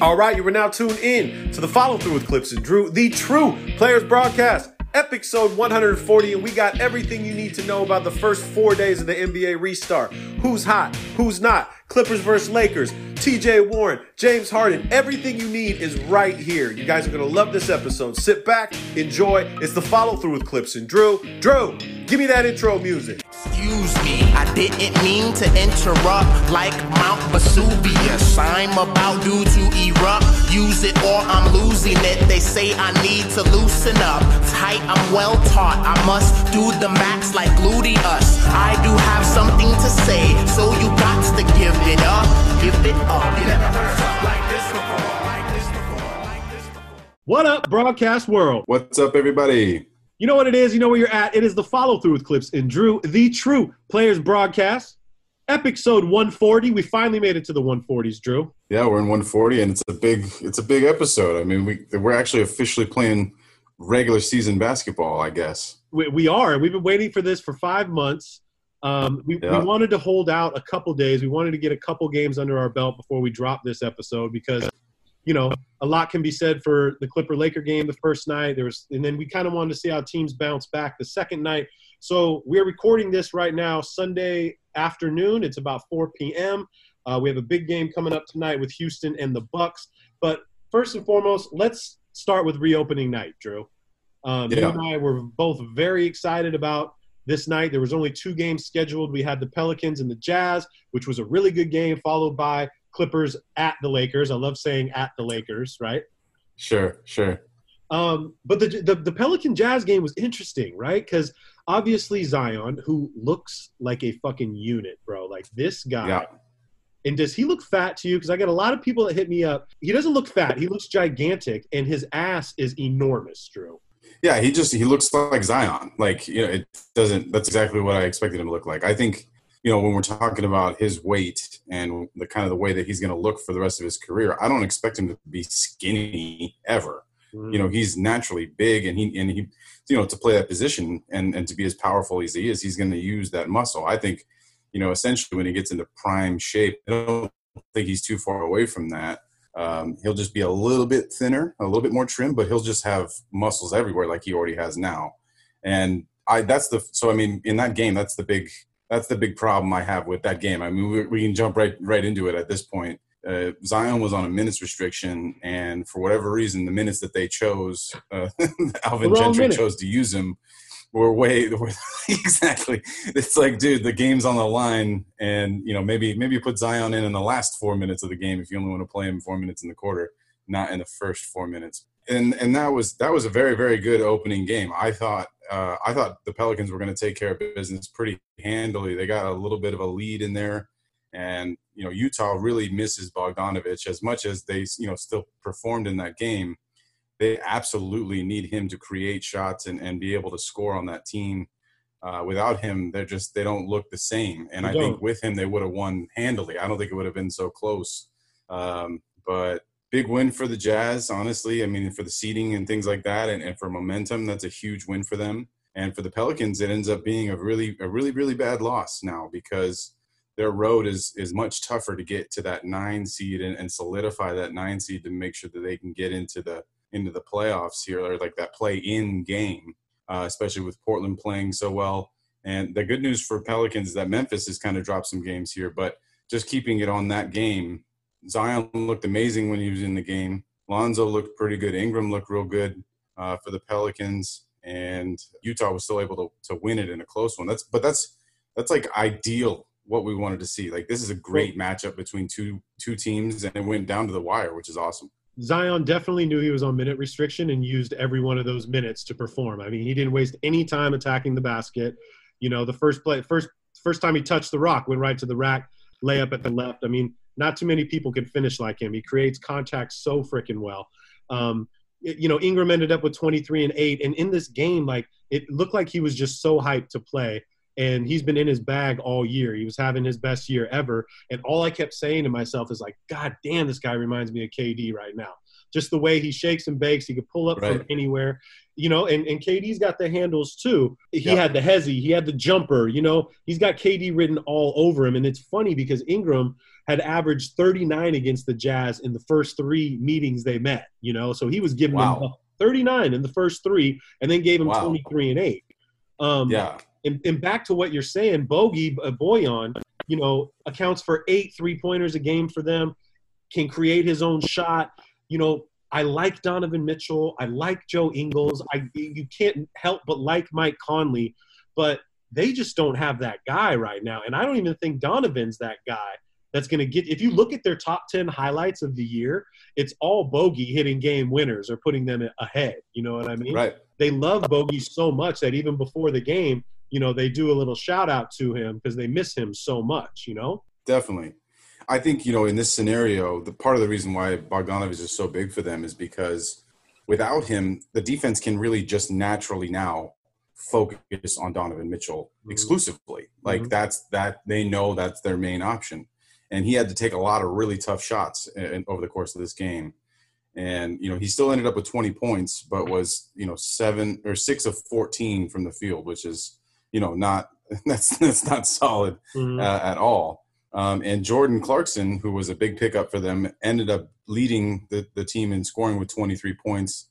All right, you are now tuned in to the follow through with Clipps and Drew, the true players broadcast, episode 140, and we got everything you need to know about the first four days of the NBA restart. Who's hot? Who's not? Clippers versus Lakers, TJ Warren, James Harden. Everything you need is right here. You guys are going to love this episode. Sit back, enjoy. It's the follow through with Clipps and Drew. Drew, give me that intro music. Excuse me, I didn't mean to interrupt like Mount Vesuvius. I'm about due to erupt. Use it or I'm losing it. They say I need to loosen up. Tight, I'm well taught. I must do the max like gluteus. I do have something to say, so you got to give it up. Give it up. You never heard something like this before. Like this before. Like this before. What up, broadcast world? What's up, everybody? You know what it is. You know where you're at. It is the follow through with Clipps and Drew, the true players broadcast. Episode 140. We finally made it to the 140s, Drew. Yeah, we're in 140, and it's a big, it's a big episode. I mean, we we're actually officially playing regular season basketball, I guess. We, we are. We've been waiting for this for five months. Um, we, Yeah. we wanted to hold out a couple days. We wanted to get a couple games under our belt before we drop this episode because, you know, a lot can be said for the Clipper Laker game the first night. There was, and then we kind of wanted to see how teams bounce back the second night. So we're recording this right now, Sunday afternoon. It's about 4 p.m. Uh, we have a big game coming up tonight with Houston and the Bucks. But first and foremost, let's start with reopening night, Drew. Um, You and I were both very excited about this night. There was only two games scheduled. We had the Pelicans and the Jazz, which was a really good game, followed by Clippers at the Lakers. I love saying at the Lakers, right? Sure, sure. Um, but the, the the Pelican Jazz game was interesting, right? Because obviously Zion, who looks like a fucking unit, bro, like this guy. Yeah. And does he look fat to you? Because I got a lot of people that hit me up. He doesn't look fat. He looks gigantic, and his ass is enormous, Drew. Yeah, he just he looks like Zion. Like you know, it doesn't. That's exactly what I expected him to look like. I think you know when we're talking about his weight and the kind of the way that he's going to look for the rest of his career, I don't expect him to be skinny ever. you know he's naturally big and he and he you know to play that position and and to be as powerful as he is he's going to use that muscle. I think you know essentially when he gets into prime shape i don't think he's too far away from that. Um, he'll just be a little bit thinner a little bit more trim but he'll just have muscles everywhere like he already has now. And i that's the so i mean in that game that's the big that's the big problem i have with that game i mean we, we can jump right right into it at this point uh, Zion was on a minutes restriction, and for whatever reason, the minutes that they chose, uh, Alvin The Gentry minute. chose to use him, were way were, exactly. It's like, dude, the game's on the line, and you know maybe maybe you put Zion in in the last four minutes of the game if you only want to play him four minutes in the quarter, not in the first four minutes. And and that was that was a very very good opening game. I thought uh, I thought the Pelicans were going to take care of business pretty handily. They got a little bit of a lead in there and you know Utah really misses Bogdanovich as much as they you know still performed in that game. They absolutely need him to create shots and, and be able to score on that team. Uh, without him, they're just they don't look the same. And I think with him, they would have won handily. I don't think it would have been so close. Um, but big win for the Jazz, honestly. I mean, for the seeding and things like that, and, and for momentum, that's a huge win for them. And for the Pelicans, it ends up being a really a really really bad loss now because their road is is much tougher to get to that nine seed and, and solidify that nine seed to make sure that they can get into the into the playoffs here or like that play in game, uh, especially with Portland playing so well. And the good news for Pelicans is that Memphis has kind of dropped some games here, but just keeping it on that game. Zion looked amazing when he was in the game. Lonzo looked pretty good. Ingram looked real good uh, for the Pelicans, and Utah was still able to, to win it in a close one. That's but that's that's like ideal what we wanted to see. Like this is a great matchup between two two teams, and it went down to the wire, which is awesome. Zion definitely knew he was on minute restriction and used every one of those minutes to perform. I mean, he didn't waste any time attacking the basket. You know, the first play, first first time he touched the rock, went right to the rack, layup at the left. I mean, not too many people can finish like him. He creates contact so freaking well. Um, it- you know, Ingram ended up with 23 and eight, and in this game, like it looked like he was just so hyped to play. And he's been in his bag all year. He was having his best year ever. And all I kept saying to myself is like, God damn, this guy reminds me of KD right now. Just the way he shakes and bakes. He could pull up Right. from anywhere, you know. And, and KD's got the handles too. He Yeah. had the hezzy, he had the jumper. You know, he's got KD written all over him. And it's funny because Ingram had averaged 39 against the Jazz in the first three meetings they met. You know, so he was giving Wow. them 39 in the first three, and then gave him Wow. 23 and eight. Um, Yeah. and, and back to what you're saying, Bogey uh, Bojan, you know, accounts for eight three pointers a game for them, can create his own shot. You know, I like Donovan Mitchell. I like Joe Ingles. I you can't help but like Mike Conley, but they just don't have that guy right now. And I don't even think Donovan's that guy that's going to get. If you look at their top ten highlights of the year, it's all Bogey hitting game winners or putting them ahead. You know what I mean? Right. they love Bogey so much that even before the game, you know, they do a little shout out to him because they miss him so much, you know? Definitely. I think, you know, in this scenario, the part of the reason why Bogdanovich is so big for them is because without him, the defense can really just naturally now focus on Donovan Mitchell Mhm. exclusively. Like Mhm. that's that they know that's their main option. And he had to take a lot of really tough shots in, over the course of this game. And, you know, he still ended up with 20 points, but was, you know, seven or six of 14 from the field, which is, you know, not, that's, that's not solid Mhm. uh, at all. Um, and Jordan Clarkson, who was a big pickup for them, ended up leading the, the team in scoring with 23 points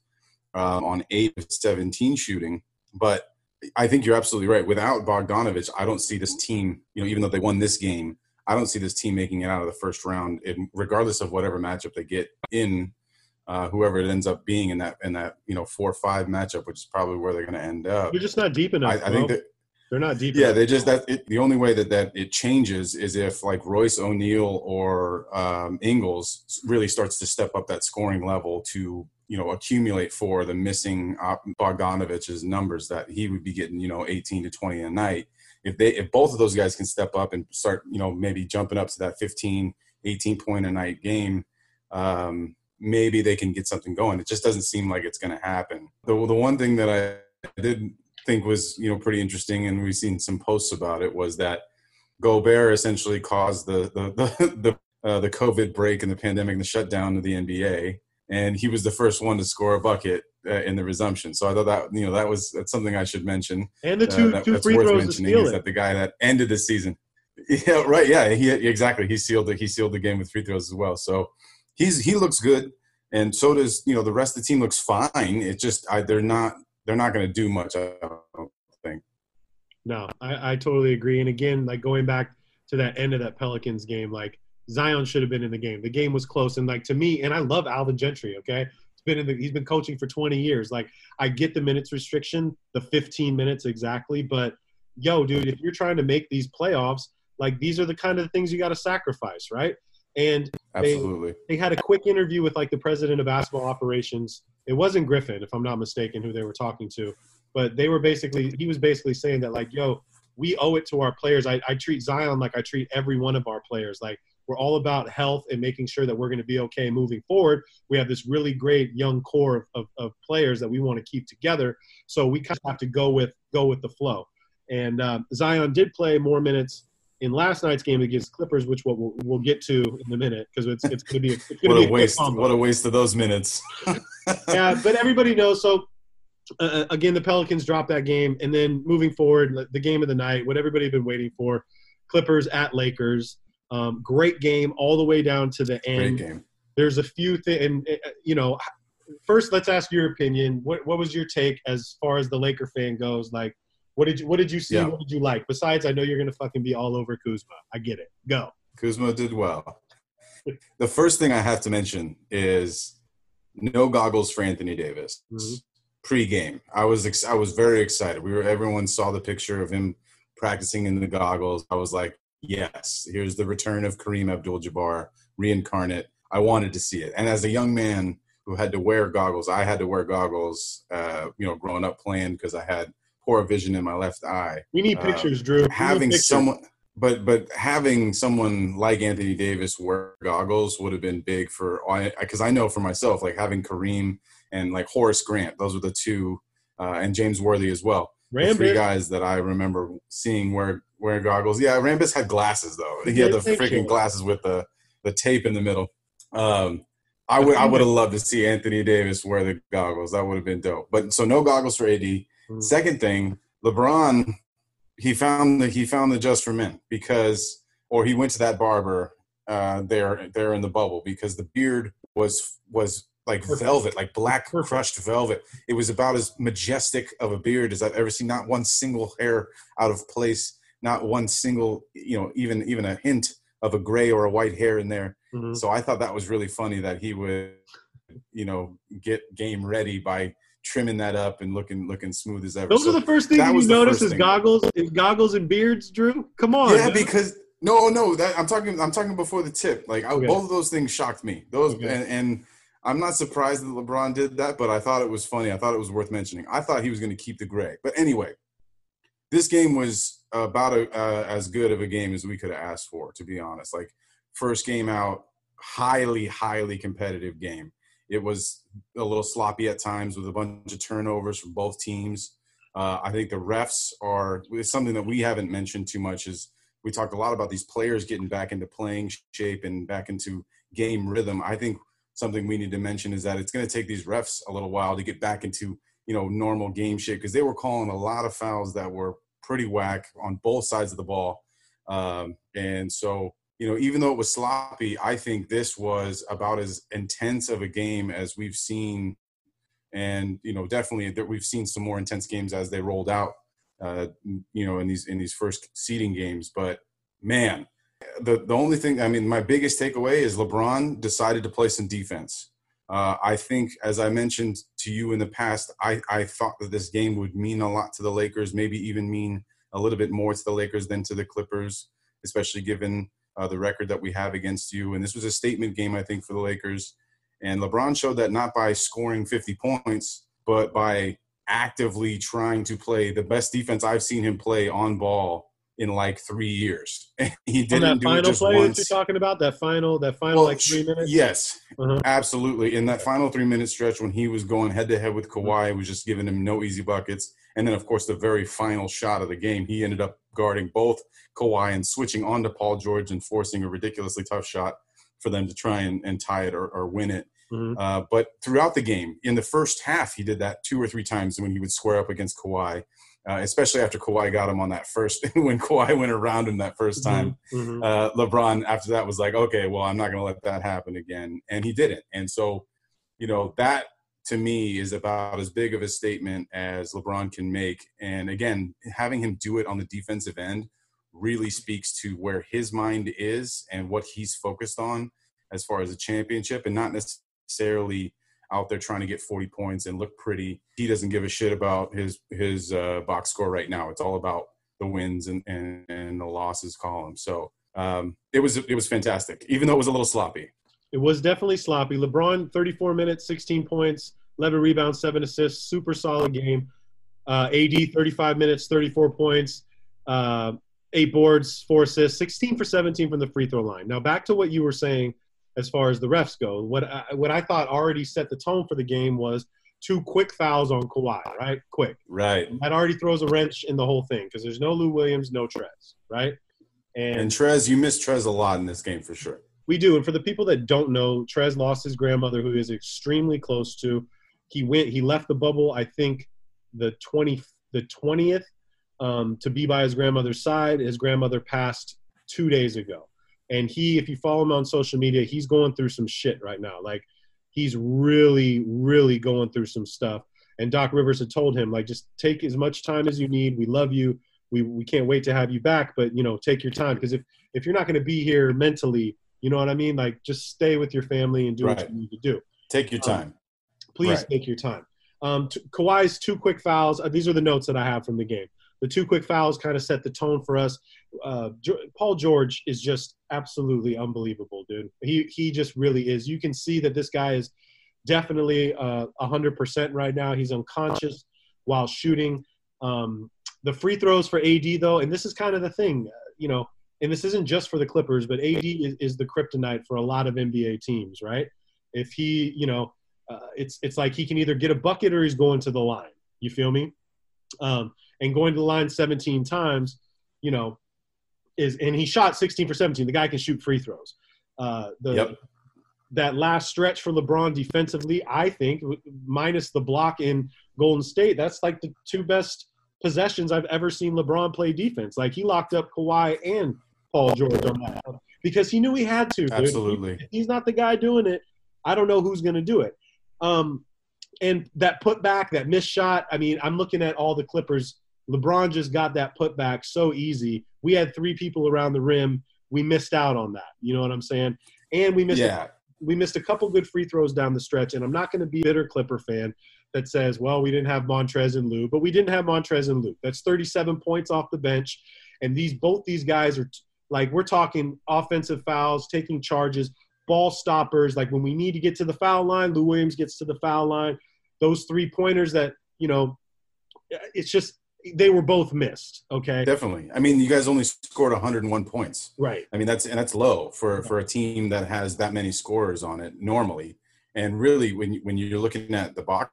um, on 8 of 17 shooting. But I think you're absolutely right. Without Bogdanovich, I don't see this team, you know, even though they won this game, I don't see this team making it out of the first round, in, regardless of whatever matchup they get in, uh, whoever it ends up being in that in that you know four five matchup, which is probably where they're going to end up. You're just not deep enough. I, I think that they're not deep yeah, they just that it, the only way that that it changes is if like Royce O'Neale or um, Ingles really starts to step up that scoring level to you know accumulate for the missing Bogdanovich's numbers that he would be getting you know 18 to 20 a night. If they if both of those guys can step up and start you know maybe jumping up to that 15 18 point a night game. Um, maybe they can get something going. It just doesn't seem like it's going to happen. The, the one thing that I did think was you know pretty interesting, and we've seen some posts about it, was that Gobert essentially caused the the the the, uh, the COVID break and the pandemic and the shutdown of the NBA, and he was the first one to score a bucket uh, in the resumption. So I thought that you know that was that's something I should mention. and the Uh, two, that- two that's free worth throws to mentioning steal is it. that the guy that ended the season. Yeah, right. Yeah, he exactly. He sealed the he sealed the game with free throws as well. So he's he looks good, and so does you know the rest of the team looks fine. It's just I, they're not they're not going to do much. I don't think. No, I, I totally agree. And again, like going back to that end of that Pelicans game, like Zion should have been in the game. The game was close, and like to me, and I love Alvin Gentry. Okay, he's been in the, he's been coaching for 20 years. Like I get the minutes restriction, the 15 minutes exactly, but yo, dude, if you're trying to make these playoffs, like these are the kind of things you got to sacrifice, right? And Absolutely. they had a quick interview with like the president of basketball operations. It wasn't Griffin, if I'm not mistaken, who they were talking to, but they were basically he was basically saying that like, yo, we owe it to our players. I, I treat Zion like I treat every one of our players. Like we're all about health and making sure that we're going to be okay moving forward. We have this really great young core of, of, of players that we want to keep together. So we kind of have to go with go with the flow. And um, Zion did play more minutes in last night's game against Clippers, which we'll, we'll, we'll get to in a minute because it's, it's going to be a, What be a waste! What a waste of those minutes. yeah, but everybody knows. So uh, again, the Pelicans dropped that game, and then moving forward, the game of the night, what everybody had been waiting for, Clippers at Lakers. Um, great game all the way down to the Great end. game. There's a few things, and uh, you know, first let's ask your opinion. What what was your take as far as the Laker fan goes? Like, what did you what did you see? Yeah. What did you like? Besides, I know you're gonna fucking be all over Kuzma. I get it. Go. Kuzma did well. The first thing I have to mention is no goggles for Anthony Davis Mhm. pre-game. I was ex- I was very excited. We were everyone saw the picture of him practicing in the goggles. I was like, yes, here's the return of Kareem Abdul-Jabbar reincarnate. I wanted to see it. And as a young man who had to wear goggles, I had to wear goggles. Uh, you know, growing up playing because I had poor vision in my left eye We need Uh, pictures, Drew. Having pictures. someone but but having someone like Anthony Davis wear goggles would have been big for I because I know for myself like having Kareem and like Horace Grant those were the two uh, and James Worthy as well the three guys that I remember seeing wear wear goggles yeah Rambis had glasses though he had the freaking glasses with the the tape in the middle um, I would I would have loved to see Anthony Davis wear the goggles. That would have been dope. But so no goggles for AD. Mm-hmm. Second thing, LeBron, he found the he found the just for men because or he went to that barber uh, there there in the bubble because the beard was was like velvet, like black crushed velvet. It was about as majestic of a beard as I've ever seen. Not one single hair out of place. Not one single, you know, even even a hint of a gray or a white hair in there. Mm-hmm. So I thought that was really funny that he would, you know, get game ready by trimming that up and looking looking smooth as ever. Those so are the first things you notice is goggles, is goggles and beards, Drew. Come on. Yeah, because no, no, that I'm talking. I'm talking before the tip. Like okay. Both of those things shocked me. Those okay. and, and I'm not surprised that LeBron did that, but I thought it was funny. I thought it was worth mentioning. I thought he was going to keep the gray. But anyway, this game was about a, uh, as good of a game as we could have asked for, to be honest. Like, first game out, highly, highly competitive game. It was a little sloppy at times with a bunch of turnovers from both teams. Uh, I think the refs are something that we haven't mentioned too much. Is we talked a lot about these players getting back into playing shape and back into game rhythm. I think something we need to mention is that it's going to take these refs a little while to get back into you know normal game shape because they were calling a lot of fouls that were pretty whack on both sides of the ball, um, and so you know even though it was sloppy, I think this was about as intense of a game as we've seen, and you know definitely that we've seen some more intense games as they rolled out, uh, you know in these in these first seeding games, but man the the only thing I mean, my biggest takeaway is LeBron decided to play some defense. Uh, I think, as I mentioned to you in the past, I, I thought that this game would mean a lot to the Lakers, maybe even mean a little bit more to the Lakers than to the Clippers, especially given uh, the record that we have against you. And this was a statement game, I think, for the Lakers. And LeBron showed that not by scoring 50 points, but by actively trying to play the best defense I've seen him play on ball in like three years. he didn't that do final it just play once. that you're talking about that final that final well, like three minutes. Yes, uh-huh. absolutely. In that final three minute stretch when he was going head to head with Kawhi, was just giving him no easy buckets. And then of course the very final shot of the game, he ended up guarding both Kawhi and switching onto Paul George and forcing a ridiculously tough shot for them to try and, and tie it or, or win it. Mm-hmm. Uh, but throughout the game, in the first half, he did that two or three times when he would square up against Kawhi uh, especially after Kawhi got him on that first when Kawhi went around him that first mm-hmm, time. Mm-hmm. Uh, LeBron after that was like, okay, well, I'm not going to let that happen again, and he didn't. And so, you know, that to me is about as big of a statement as LeBron can make. And again, having him do it on the defensive end really speaks to where his mind is and what he's focused on as far as a championship, and not necessarily out there trying to get 40 points and look pretty. He doesn't give a shit about his his uh, box score right now. It's all about the wins and and, and the losses column. So um, it was it was fantastic, even though it was a little sloppy. It was definitely sloppy. LeBron, 34 minutes, 16 points, 11 rebounds, seven assists, super solid game. Uh, AD, 35 minutes, 34 points, uh, eight boards, four assists, 16 for 17 from the free throw line. Now back to what you were saying as far as the refs go. What I, what I thought already set the tone for the game was two quick fouls on Kawhi, right? Quick. Right. That already throws a wrench in the whole thing because there's no Lou Williams, no Trez, right? And, and Trez, you missed Trez a lot in this game for sure. We do. And for the people that don't know, Trez lost his grandmother, who is extremely close to. He went. He left the bubble. I think the twenty the twentieth um, to be by his grandmother's side. His grandmother passed two days ago. And he, if you follow him on social media, he's going through some shit right now. Like he's really, really going through some stuff. And Doc Rivers had told him, like, just take as much time as you need. We love you. We, we can't wait to have you back, but you know, take your time because if if you're not going to be here mentally, you know what I mean. Like, just stay with your family and do right. what you need to do. Take your um, time. Um, please right. take your time. Um, t- Kawhi's two quick fouls. Uh, these are the notes that I have from the game. The two quick fouls kind of set the tone for us. Uh, Paul George is just absolutely unbelievable, dude. He he just really is. You can see that this guy is definitely uh, hundred percent right now. He's unconscious while shooting. Um, the free throws for AD though, and this is kind of the thing, uh, you know, and this isn't just for the Clippers, but AD is, is the kryptonite for a lot of NBA teams, right? If he, you know, uh, it's it's like he can either get a bucket or he's going to the line. You feel me? Um, and going to the line 17 times, you know, is and he shot 16 for 17. The guy can shoot free throws. Uh, the yep. that last stretch for LeBron defensively, I think, minus the block in Golden State, that's like the two best possessions I've ever seen LeBron play defense. Like he locked up Kawhi and Paul George on that because he knew he had to. Dude. Absolutely. He, he's not the guy doing it. I don't know who's going to do it. Um, and that put back, that missed shot. I mean, I'm looking at all the Clippers. LeBron just got that put back so easy. We had three people around the rim. We missed out on that. You know what I'm saying? And we missed Yeah. a, we missed a couple good free throws down the stretch. And I'm not going to be a bitter Clipper fan that says, well, we didn't have Montrez and Lou, but we didn't have Montrez and Lou. That's 37 points off the bench. And these both these guys are like we're talking offensive fouls, taking charges, ball stoppers. Like when we need to get to the foul line, Lou Williams gets to the foul line. Those three pointers that you know, it's just they were both missed. Okay, Definitely. I mean, you guys only scored 101 points. right. I mean, that's and that's low for for a team that has that many scorers on it normally. And really, when you, when you're looking at the box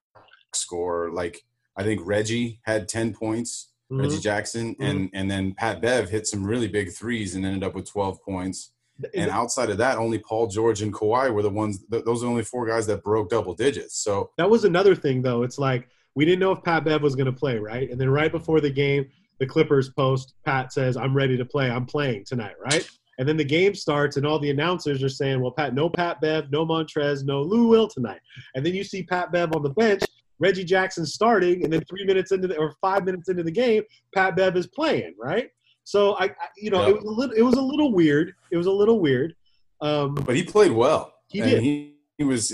score, like I think Reggie had 10 points, Mhm. Reggie Jackson, and and then Pat Bev hit some really big threes and ended up with 12 points. And outside of that, only Paul George and Kawhi were the ones. Th- those are the only four guys that broke double digits. So That was another thing, though. It's like we didn't know if Pat Bev was going to play, right? And then right before the game, the Clippers post, Pat says, "I'm ready to play. I'm playing tonight," right? And then the game starts, and all the announcers are saying, "Well, Pat, no Pat Bev, no Montrez, no Lou Will tonight." And then you see Pat Bev on the bench, Reggie Jackson starting, and then three minutes into the, or five minutes into the game, Pat Bev is playing, right? So I, I you know, Yeah. it was a little, it was a little weird. It was a little weird. Um, but he played well. He did. He, he was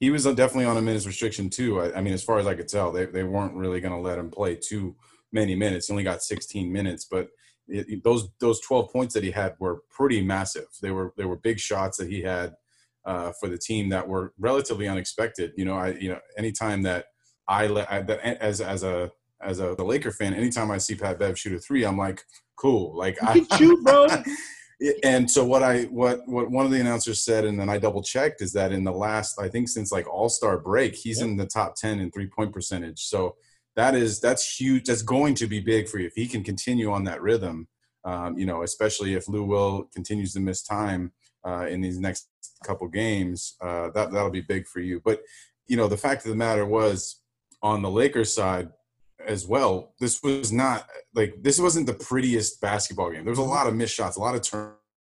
he was definitely on a minutes restriction too. I, I mean, as far as I could tell, they they weren't really going to let him play too many minutes. He only got 16 minutes, but it- those those 12 points that he had were pretty massive. They were they were big shots that he had uh, for the team that were relatively unexpected. You know, I you know anytime that I, I as as a as a the Laker fan, anytime I see Pat Bev shoot a three, I'm like, cool. Like You I can shoot, bro. and so what I what what one of the announcers said, and then I double checked, is that in the last I think since like All Star break, he's Yep. in the top ten in three point percentage. So that is that's huge. That's going to be big for you if he can continue on that rhythm. Um, you know, especially if Lou Will continues to miss time uh, in these next couple games, uh, that that'll be big for you. But you know, the fact of the matter was on the Lakers side as well. This was not like this wasn't the prettiest basketball game. There was a lot of missed shots, a lot of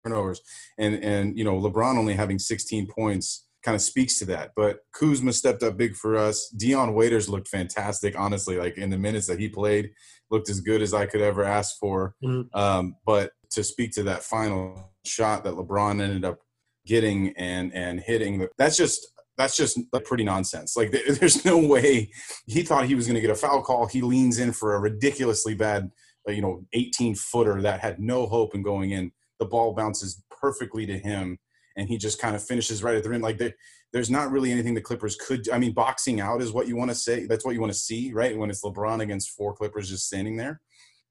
turnovers, and and you know LeBron only having 16 points kind of speaks to that. But Kuzma stepped up big for us. Dion Waiters looked fantastic, honestly. Like in the minutes that he played, looked as good as I could ever ask for. Mhm. Um, but to speak to that final shot that LeBron ended up getting and and hitting, that's just that's just pretty nonsense. Like there's no way he thought he was going to get a foul call. He leans in for a ridiculously bad, uh, you know, 18 footer that had no hope in going in. The ball bounces perfectly to him, and he just kind of finishes right at the rim. Like there, there's not really anything the Clippers could. I mean, boxing out is what you want to say. That's what you want to see, right? When it's LeBron against four Clippers just standing there.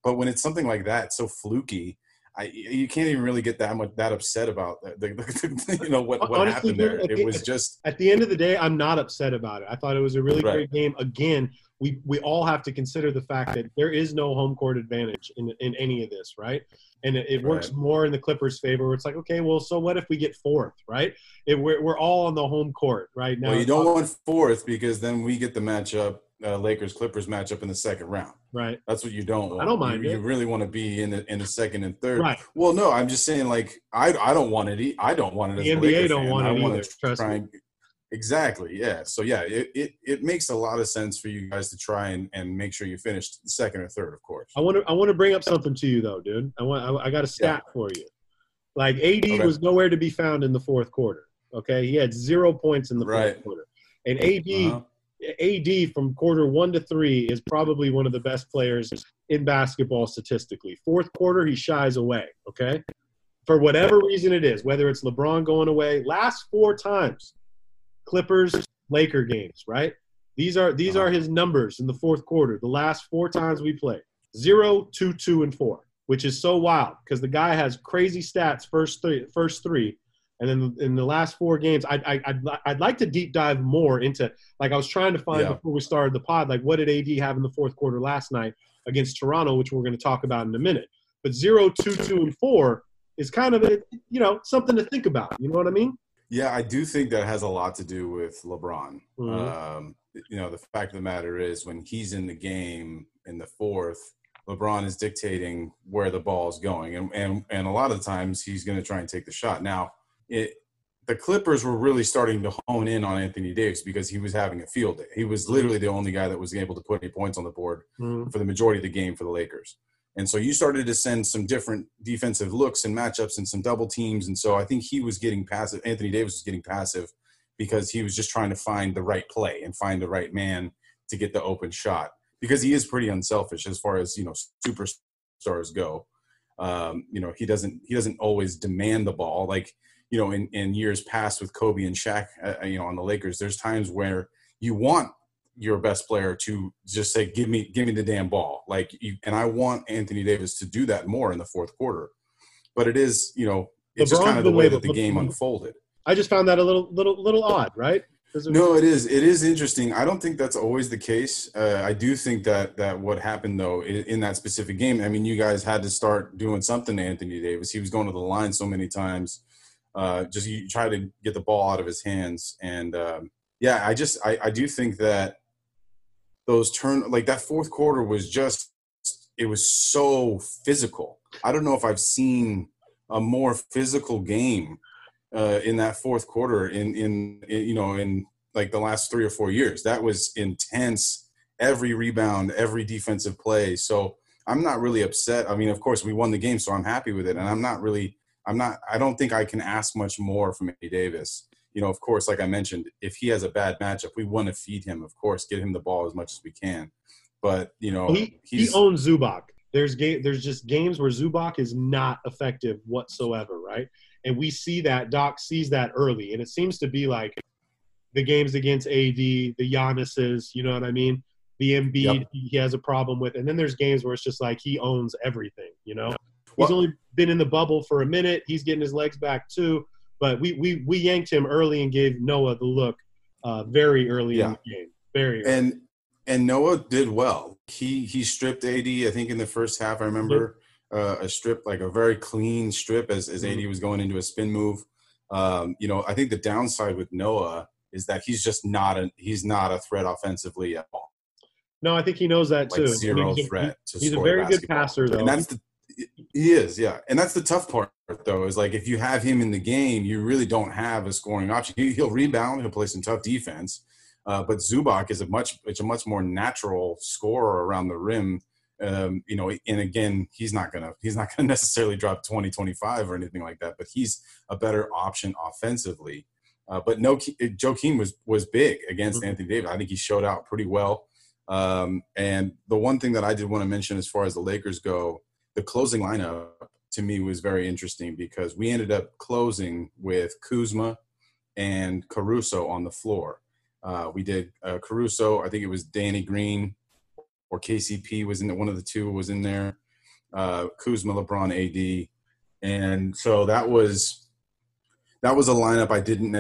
But when it's something like that, so fluky, I, you can't even really get that much that upset about the, the, you know what what Honestly, happened there. It it- was just at the end of the day, I'm not upset about it. I thought it was a really Right. great game. Again, we we all have to consider the fact that there is no home court advantage in in any of this, right? And it, it works Right. more in the Clippers' favor. Where it's like, okay, well, so what if we get fourth, right? If we're we're all on the home court right now. well, you don't want fourth because then we get the matchup, uh, Lakers Clippers matchup in the second round. right, That's what you don't want. I don't mind You, you really want to be in the in the second and third. right. Well, no, I'm just saying like I I don't want it. e- I don't want it. As The NBA don't fan. want I it wanna either, trust try me. exactly. Yeah. So yeah, it, it it makes a lot of sense for you guys to try and, and make sure you finish second or third, of course. I want to I want to bring up something to you though, dude. I want I, I got a stat for you. Like AD Okay. was nowhere to be found in the fourth quarter. Okay, he had zero points in the fourth Right. quarter, and AD Uh-huh. AD from quarter one to three is probably one of the best players in basketball statistically. Fourth quarter, he shies away. Okay, for whatever reason it is, whether it's LeBron going away, last four times, Clippers Laker games, right? These are these are his numbers in the fourth quarter. The last four times we played, zero, two, two, and four, which is so wild because the guy has crazy stats first three, first three, and then in the last four games, I, I, I'd, I'd like to deep dive more into like I was trying to find Yeah. before we started the pod, like what did AD have in the fourth quarter last night against Toronto, which we're going to talk about in a minute. But zero, two, two, and four is kind of a, you know something to think about. You know what I mean? Yeah, I do think that has a lot to do with LeBron. Mhm. Um, you know, the fact of the matter is, when he's in the game in the fourth, LeBron is dictating where the ball is going, and and and a lot of the times he's going to try and take the shot. Now, it the Clippers were really starting to hone in on Anthony Davis because he was having a field day. He was literally the only guy that was able to put any points on the board Mhm. for the majority of the game for the Lakers. And so you started to send some different defensive looks and matchups and some double teams. And so I think he was getting passive. Anthony Davis was getting passive because he was just trying to find the right play and find the right man to get the open shot because he is pretty unselfish as far as, you know, superstars go. Um, you know, he doesn't, he doesn't always demand the ball. Like, you know, in, in years past with Kobe and Shaq, uh, you know, on the Lakers, there's times where you want your best player to just say, "Give me, give me the damn ball." Like, you, and I want Anthony Davis to do that more in the fourth quarter. But it is, you know, it's just kind of the way way- that the game unfolded. I just found that a little little little odd, right? it- No, it is. It is interesting. I don't think that's always the case. Uh, I do think that that what happened though in, in that specific game. I mean, you guys had to start doing something to Anthony Davis. He was going to the line so many times. Uh, just you try to get the ball out of his hands, and um, yeah, I just I, I do think that those turn like that fourth quarter was just it was so physical. I don't know if I've seen a more physical game uh, in that fourth quarter in, in in you know in like the last three or four years. That was intense. Every rebound, every defensive play. So I'm not really upset. I mean, of course, we won the game, so I'm happy with it. And I'm not really. I'm not. I don't think I can ask much more from Anthony Davis. You know, of course, like I mentioned, if he has a bad matchup, we want to feed him. Of course, get him the ball as much as we can. But you know, he he owns Zubac. There's game. There's just games where Zubac is not effective whatsoever, right? And we see that Doc sees that early, and it seems to be like the games against AD, the Giannis's, you know what I mean? The Embiid Yep. he has a problem with, and then there's games where it's just like he owns everything, you know. He's Well- only been in the bubble for a minute. He's getting his legs back too, but we we we yanked him early and gave Noah the look uh, very early in the game. Very early. and and Noah did well. He he stripped AD. I think in the first half, I remember uh, a strip like a very clean strip as as AD was going into a spin move. Um, you know, I think the downside with Noah is that he's just not a he's not a threat offensively at all. no, I think he knows that Like too. zero he's a- threat to he's a very good passer, though. And that's the he is, yeah. And that's the tough part though, is like if you have him in the game, you really don't have a scoring option. He, he'll rebound, he'll play some tough defense. Uh, but Zubac is a much it's a much more natural scorer around the rim. Um, you know, and again, he's not gonna he's not gonna necessarily drop 20, 25 or anything like that, but he's a better option offensively. Uh, but no, Joakim was was big against Mhm. Anthony Davis. I think he showed out pretty well. Um, and the one thing that I did want to mention as far as the Lakers go, the closing lineup to me was very interesting because we ended up closing with Kuzma and Caruso on the floor. Uh, we did uh, Caruso, I think it was Danny Green or KCP was in the, one of the two was in there. Uh, Kuzma, LeBron, AD, and so that was that was a lineup I didn't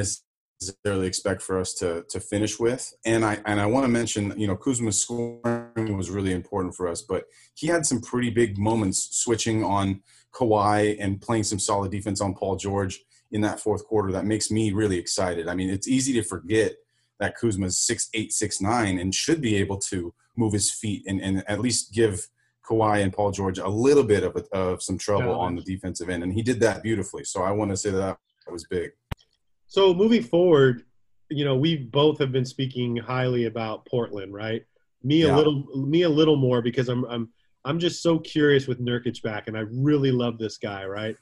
necessarily expect for us to to finish with. And I and I want to mention, you know, Kuzma's scoring was really important for us, but he had some pretty big moments switching on Kawhi and playing some solid defense on Paul George in that fourth quarter. That makes me really excited. I mean, it's easy to forget that Kuzma's six eight, six nine, and should be able to move his feet and, and at least give Kawhi and Paul George a little bit of, a, of some trouble on the defensive end, and he did that beautifully. So I want to say that that was big. So moving forward, you know, we both have been speaking highly about Portland, right? Me a Yeah. little, me a little more because I'm, I'm, I'm just so curious with Nurkic back, and I really love this guy, right?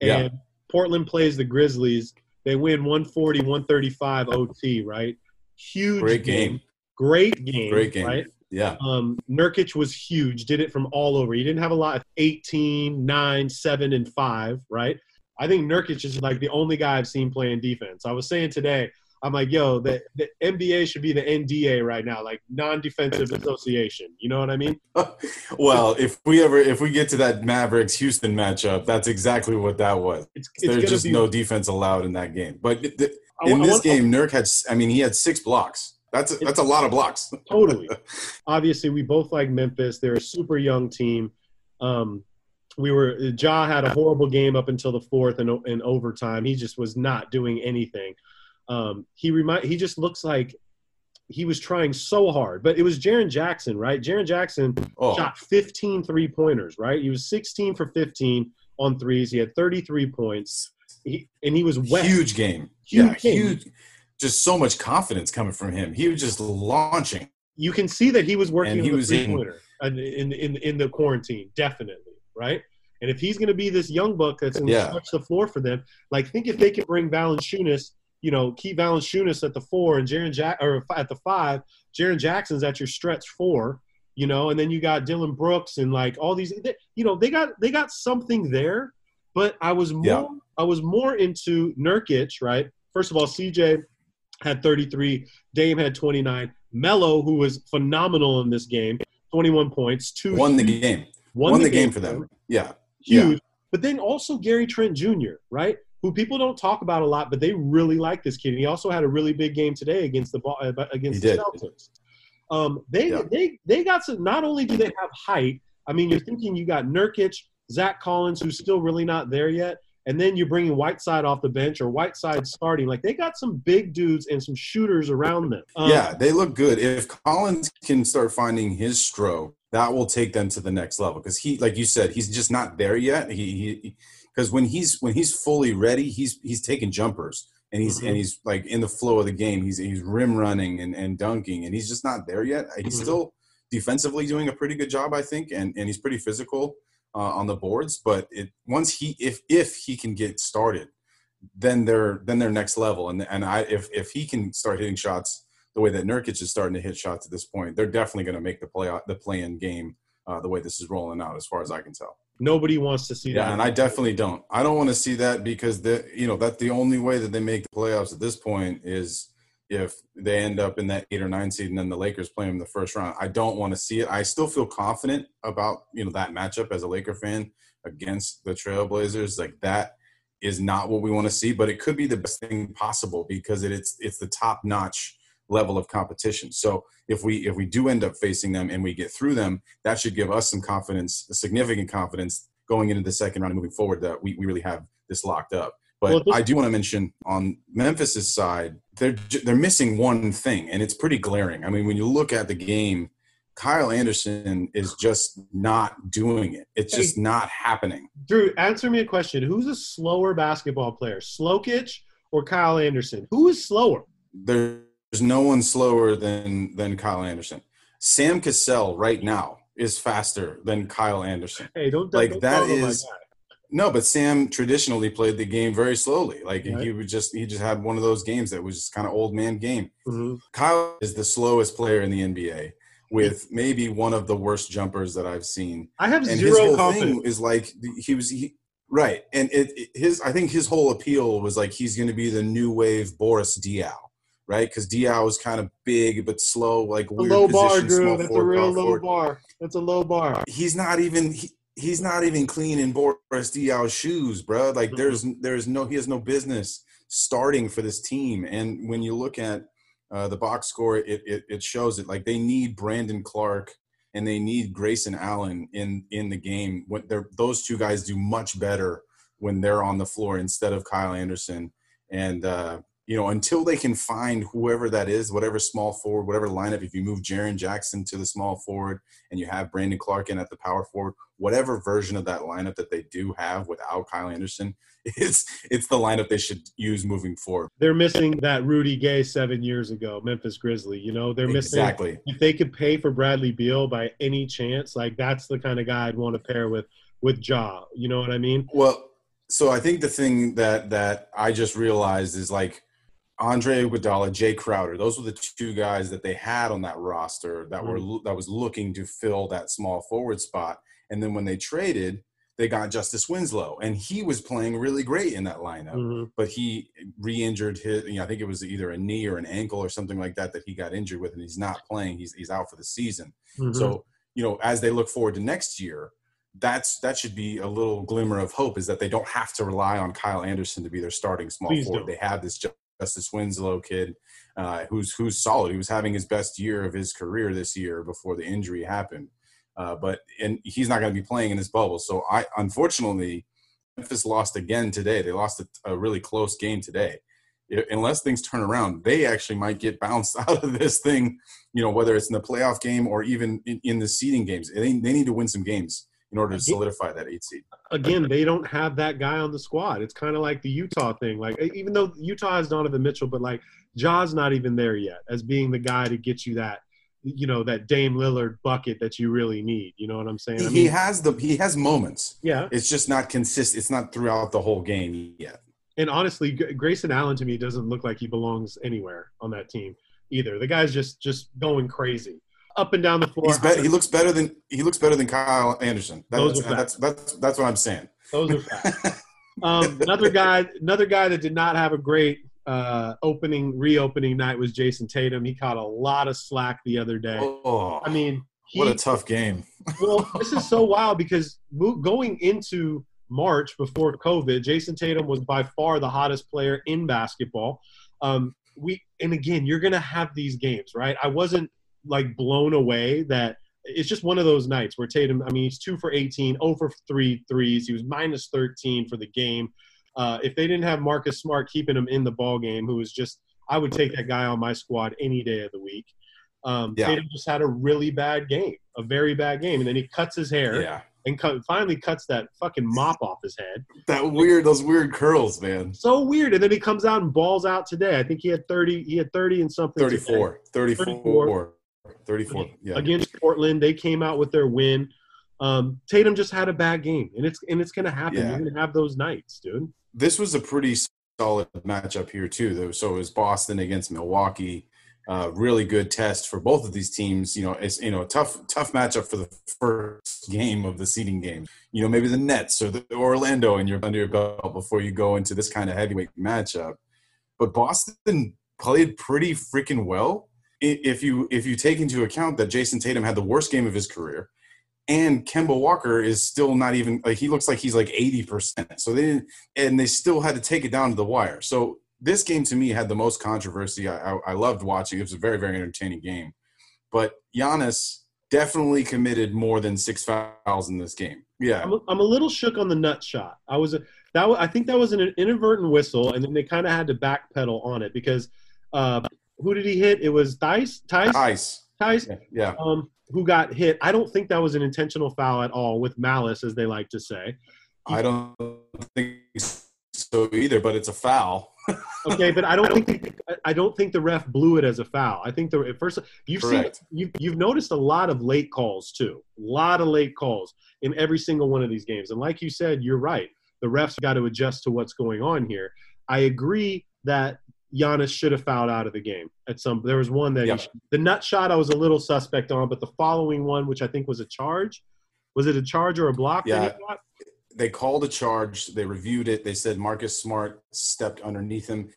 Yeah. And Portland plays the Grizzlies. They win 140, 135 OT, right? Huge Great game. Great game. Great game. Right? Yeah, Um, Nurkic was huge, did it from all over. He didn't have a lot 18, 9, 7, and 5, right? I think Nurkic is like the only guy I've seen playing defense. I was saying today, I'm like, yo, the, the NBA should be the NDA right now, like non defensive association. You know what I mean? well, if we ever if we get to that Mavericks Houston matchup, that's exactly what that was. It's, it's There's just be, no defense allowed in that game. But th- th- in I this want- game, Nurk had I mean he had six blocks. That's a, that's a lot of blocks. totally. Obviously, we both like Memphis. They're a super young team. Um, we were Ja had a horrible game up until the fourth and in overtime. He just was not doing anything. Um, he remind he just looks like he was trying so hard. But it was Jaren Jackson, right? Jaren Jackson Oh. shot 15 three pointers, right? He was 16 for 15 on threes. He had 33 points. He, and he was wet. Huge game. Huge yeah, game. huge. Just so much confidence coming from him. He was just launching. You can see that he was working And on he the was three in- pointer in, in in in the quarantine, definitely, right? And if he's going to be this young buck that's going to Yeah. stretch the floor for them, like think if they can bring Valanciunas, you know, keep Valanciunas at the four and Jaren Jack or at the five, Jaren Jackson's at your stretch four, you know, and then you got Dillon Brooks and like all these, they- you know, they got they got something there. But I was more Yeah. I was more into Nurkic, right? First of all, CJ had 33, Dame had 29, Melo, who was phenomenal in this game, 21 points, two Won the game. Won, the, game, for them. Yeah. huge. But then also Gary Trent Jr., right? Who people don't talk about a lot, but they really like this kid. And he also had a really big game today against the ball uh, against He the did. Celtics. Um, they Yeah. they they got some. Not only do they have height, I mean, you're thinking you got Nurkic, Zach Collins, who's still really not there yet, and then you're bringing Whiteside off the bench or Whiteside starting. Like they got some big dudes and some shooters around them. Um, yeah, they look good. If Collins can start finding his stroke, that will take them to the next level. Because he, like you said, he's just not there yet. He, he, because when he's when he's fully ready, he's he's taking jumpers and he's Mhm. and he's like in the flow of the game. He's he's rim running and, and dunking, and he's just not there yet. He's Mhm. still defensively doing a pretty good job, I think, and and he's pretty physical uh, on the boards. But it once he if if he can get started, then they're then they're next level. And and I if if he can start hitting shots the way that Nurkic is starting to hit shots at this point, they're definitely going to make the play the play in game uh, the way this is rolling out, as far as I can tell. Nobody wants to see Yeah, that. and I definitely don't. I don't want to see that because the you know that's the only way that they make the playoffs at this point is if they end up in that eight or nine seed and then the Lakers play them in the first round. I don't want to see it. I still feel confident about you know that matchup as a Laker fan against the Trailblazers. Like that is not what we want to see, but it could be the best thing possible because it, it's it's the top notch level of competition. So if we if we do end up facing them and we get through them, that should give us some confidence, significant confidence going into the second round and moving forward that we, we really have this locked up. But I do want to mention on Memphis's side, they're they're missing one thing, and it's pretty glaring. I mean, when you look at the game, Kyle Anderson is just not doing it. It's just not happening. Drew, answer me a question. Who's a slower basketball player, Slokich or Kyle Anderson? Who is slower? There's no one slower than than Kyle Anderson. Sam Cassell right now is faster than Kyle Anderson. Hey, don't Like, don't that my. No, but Sam traditionally played the game very slowly. Like Right. he would just he just had one of those games that was just kind of old man game. Mhm. Kyle is the slowest player in the NBA with maybe one of the worst jumpers that I've seen. I have And his zero whole confidence. thing is like he was he, right, and it, it- his I think his whole appeal was like he's going to be the new wave Boris Diaw, right? Because Diaw is kind of big but slow, like a weird low bar, position, Drew. small That's a real low forward. bar. That's a low bar. He's not even he, he's not even clean in Boris Diaw's shoes, bro. Like there's there's no he has no business starting for this team. And when you look at uh, the box score, it, it it shows it. Like they need Brandon Clarke and they need Grayson Allen in in the game. When they're those two guys do much better when they're on the floor instead of Kyle Anderson. And uh, you know, until they can find whoever that is, whatever small forward, whatever lineup, if you move Jaren Jackson to the small forward and you have Brandon Clarke in at the power forward, whatever version of that lineup that they do have without Kyle Anderson, it's it's the lineup they should use moving forward. They're missing that Rudy Gay seven years ago, Memphis Grizzly. You know, they're missing. Exactly. If they could pay for Bradley Beal by any chance, like that's the kind of guy I'd want to pair with with Ja. You know what I mean? Well, so I think the thing that that I just realized is like Andre Iguodala, Jae Crowder. Those were the two guys that they had on that roster that were that was looking to fill that small forward spot. And then when they traded, they got Justice Winslow, and he was playing really great in that lineup. Mhm. But he re-injured his. You know, I think it was either a knee or an ankle or something like that that he got injured with, and he's not playing. He's he's out for the season. Mhm. So, you know, as they look forward to next year, that's that should be a little glimmer of hope is that they don't have to rely on Kyle Anderson to be their starting small Please forward. don't. They have this Justice Winslow kid uh, who's who's solid. He was having his best year of his career this year before the injury happened. Uh, but and he's not going to be playing in this bubble. So I unfortunately, Memphis lost again today. They lost a, a really close game today. It, unless things turn around, they actually might get bounced out of this thing. You know, whether it's in the playoff game or even in, in the seeding games, they, they need to win some games in order to solidify that eight seed. Again, they don't have that guy on the squad. It's kind of like the Utah thing. Like even though Utah has Donovan Mitchell, but like Ja's not even there yet as being the guy to get you that you know that Dame Lillard bucket that you really need. You know what I'm saying? I he has the he has moments. Yeah, it's just not consistent. It's not throughout the whole game yet. And honestly, Grayson Allen to me doesn't look like he belongs anywhere on that team either. The guy's just just going crazy up and down the floor. Be- he looks better than he looks better than Kyle Anderson. Those That's that's, that's that's what I'm saying. Those are facts. um, another guy, another guy that did not have a great uh, opening reopening night was Jason Tatum. He caught a lot of slack the other day. Oh, I mean, he, what a tough game. well, this is so wild because going into March before COVID, Jason Tatum was by far the hottest player in basketball. Um, we and again, you're gonna have these games, right? I wasn't like blown away that it's just one of those nights where Tatum. I mean, he's two for 18, over three threes. He was minus 13 for the game. Uh, if they didn't have Marcus Smart keeping him in the ball game, who was just I would take that guy on my squad any day of the week. Um, yeah. Tatum just had a really bad game, a very bad game, and then he cuts his hair. Yeah. And cut, finally cuts that fucking mop off his head. That weird, those weird curls, man. So weird. And then he comes out and balls out today. I think he had thirty. He had thirty and something. 34. 34. 34. 34. Yeah. Against Portland, they came out with their win. Um, Tatum just had a bad game, and it's and it's gonna happen. Yeah. You're gonna have those nights, dude this was a pretty solid matchup here too. though. So it was Boston against Milwaukee. Uh, really good test for both of these teams. You know, it's you know a tough tough matchup for the first game of the seeding game. You know, maybe the Nets or the Orlando and you're under your belt before you go into this kind of heavyweight matchup. But Boston played pretty freaking well. If you if you take into account that Jason Tatum had the worst game of his career, and Kemba Walker is still not even like he looks like he's like 80%. So they didn't and they still had to take it down to the wire. So this game to me had the most controversy. I, I, I loved watching. It was a very, very entertaining game. But Giannis definitely committed more than six fouls in this game. Yeah. I'm a, I'm a little shook on the nut shot. I was that I think that was an inadvertent whistle, and then they kind of had to backpedal on it because uh, who did he hit? It was Dice. Theis. Theis. Theis. Yeah. Um, who got hit. I don't think that was an intentional foul at all with malice, as they like to say. I don't think so either, but it's a foul. okay, but I don't think I don't think the ref blew it as a foul. I think the first you've Correct. seen you you've noticed a lot of late calls too. A lot of late calls in every single one of these games. And like you said, you're right. The refs got to adjust to what's going on here. I agree that Giannis should have fouled out of the game at some. There was one that yep. he, the nut shot I was a little suspect on, but the following one, which I think was a charge, was it a charge or a block? Yeah, they called a charge. They reviewed it. They said Marcus Smart stepped underneath him.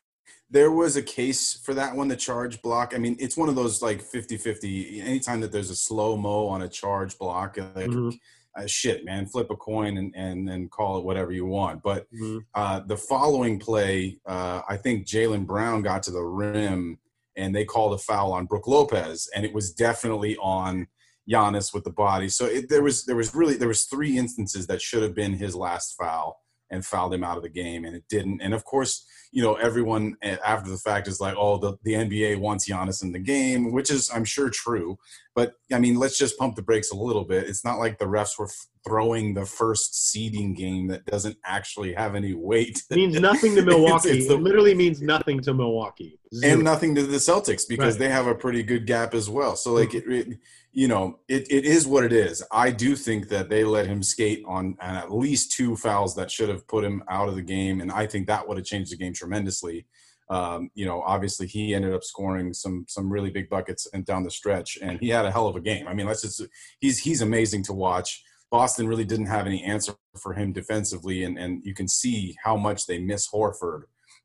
There was a case for that one, the charge block. I mean, it's one of those like 50-50. Anytime that there's a slow mo on a charge block, like, mm-hmm uh, shit, man, flip a coin and and then call it whatever you want. But mm-hmm. uh, the following play, uh, I think Jaylen Brown got to the rim and they called a foul on Brook Lopez, and it was definitely on Giannis with the body. So it, there was there was really there was three instances that should have been his last foul and fouled him out of the game, and it didn't. And of course, you know, everyone eh, after the fact is like, oh, the, the NBA wants Giannis in the game, which is, I'm sure, true. But I mean, let's just pump the brakes a little bit. It's not like the refs were throwing the first seeding game that doesn't actually have any weight. It means nothing to Milwaukee. it's, it's the, it literally means nothing to Milwaukee. Zero. And nothing to the Celtics because right. they have a pretty good gap as well. So, like, mm-hmm. it, it you know, it, it is what it is. I do think that they let him skate on, at least two fouls that should have put him out of the game, and I think that would have changed the game tremendously. Um, you know, obviously he ended up scoring some some really big buckets and down the stretch, and he had a hell of a game. I mean, let's just he's he's amazing to watch. Boston really didn't have any answer for him defensively, and and you can see how much they miss Horford.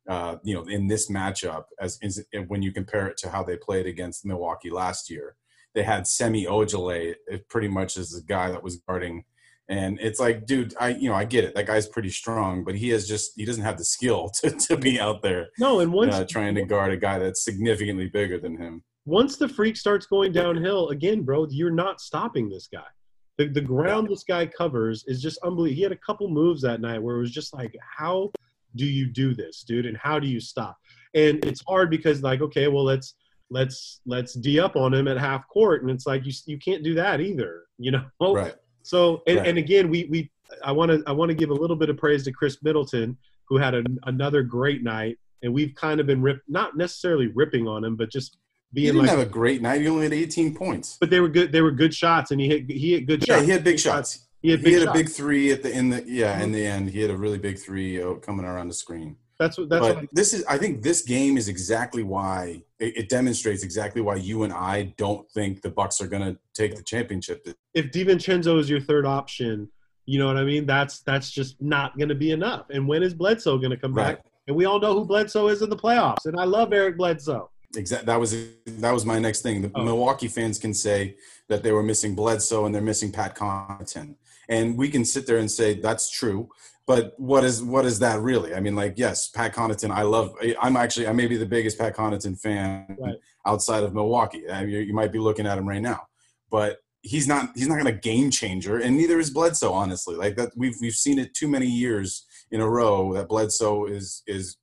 Uh, you know, in this matchup, as, as when you compare it to how they played against Milwaukee last year they had Semi Ojeleye pretty much as the guy that was guarding. And it's like, dude, I you know I get it. That guy's pretty strong, but he has just he doesn't have the skill to, to be out there. No, and once uh, trying to guard a guy that's significantly bigger than him. Once the freak starts going downhill again, bro, you're not stopping this guy. The the ground this guy covers is just unbelievable. He had a couple moves that night where it was just like, how do you do this, dude? And how do you stop? And it's hard because like, okay, well let's let's let's d up on him at half court, and it's like you you can't do that either, you know. Right. So and, Right. and again, we we I want to I want to give a little bit of praise to Khris Middleton, who had a, another great night, and we've kind of been rip not necessarily ripping on him, but just He being didn't like, have a great night. He only had 18 points. but they were good. They were good shots, and he hit he hit good Yeah, shots. he had big shots. He had He big had a big three at the in the yeah in the end. He had a really big three uh, coming around the screen. That's what that's but what, this is I think this game is exactly why it, it demonstrates exactly why you and I don't think the Bucks are going to take the championship. if DiVincenzo is your third option, you know what I mean. That's that's just not going to be enough. And when is Bledsoe going to come Right. back? And we all know who Bledsoe is in the playoffs. And I love Eric Bledsoe. Exactly. That was that was my next thing. The Oh. Milwaukee fans can say that they were missing Bledsoe and they're missing Pat Connaughton, and we can sit there and say that's true. But what is what is that really? I mean, like, yes, Pat Connaughton. I love. I'm actually I may be the biggest Pat Connaughton fan Right. outside of Milwaukee. I mean, you, you might be looking at him right now, but he's not. He's not going to game changer, and neither is Bledsoe. Honestly, like that, we've we've seen it too many years in a row that Bledsoe is is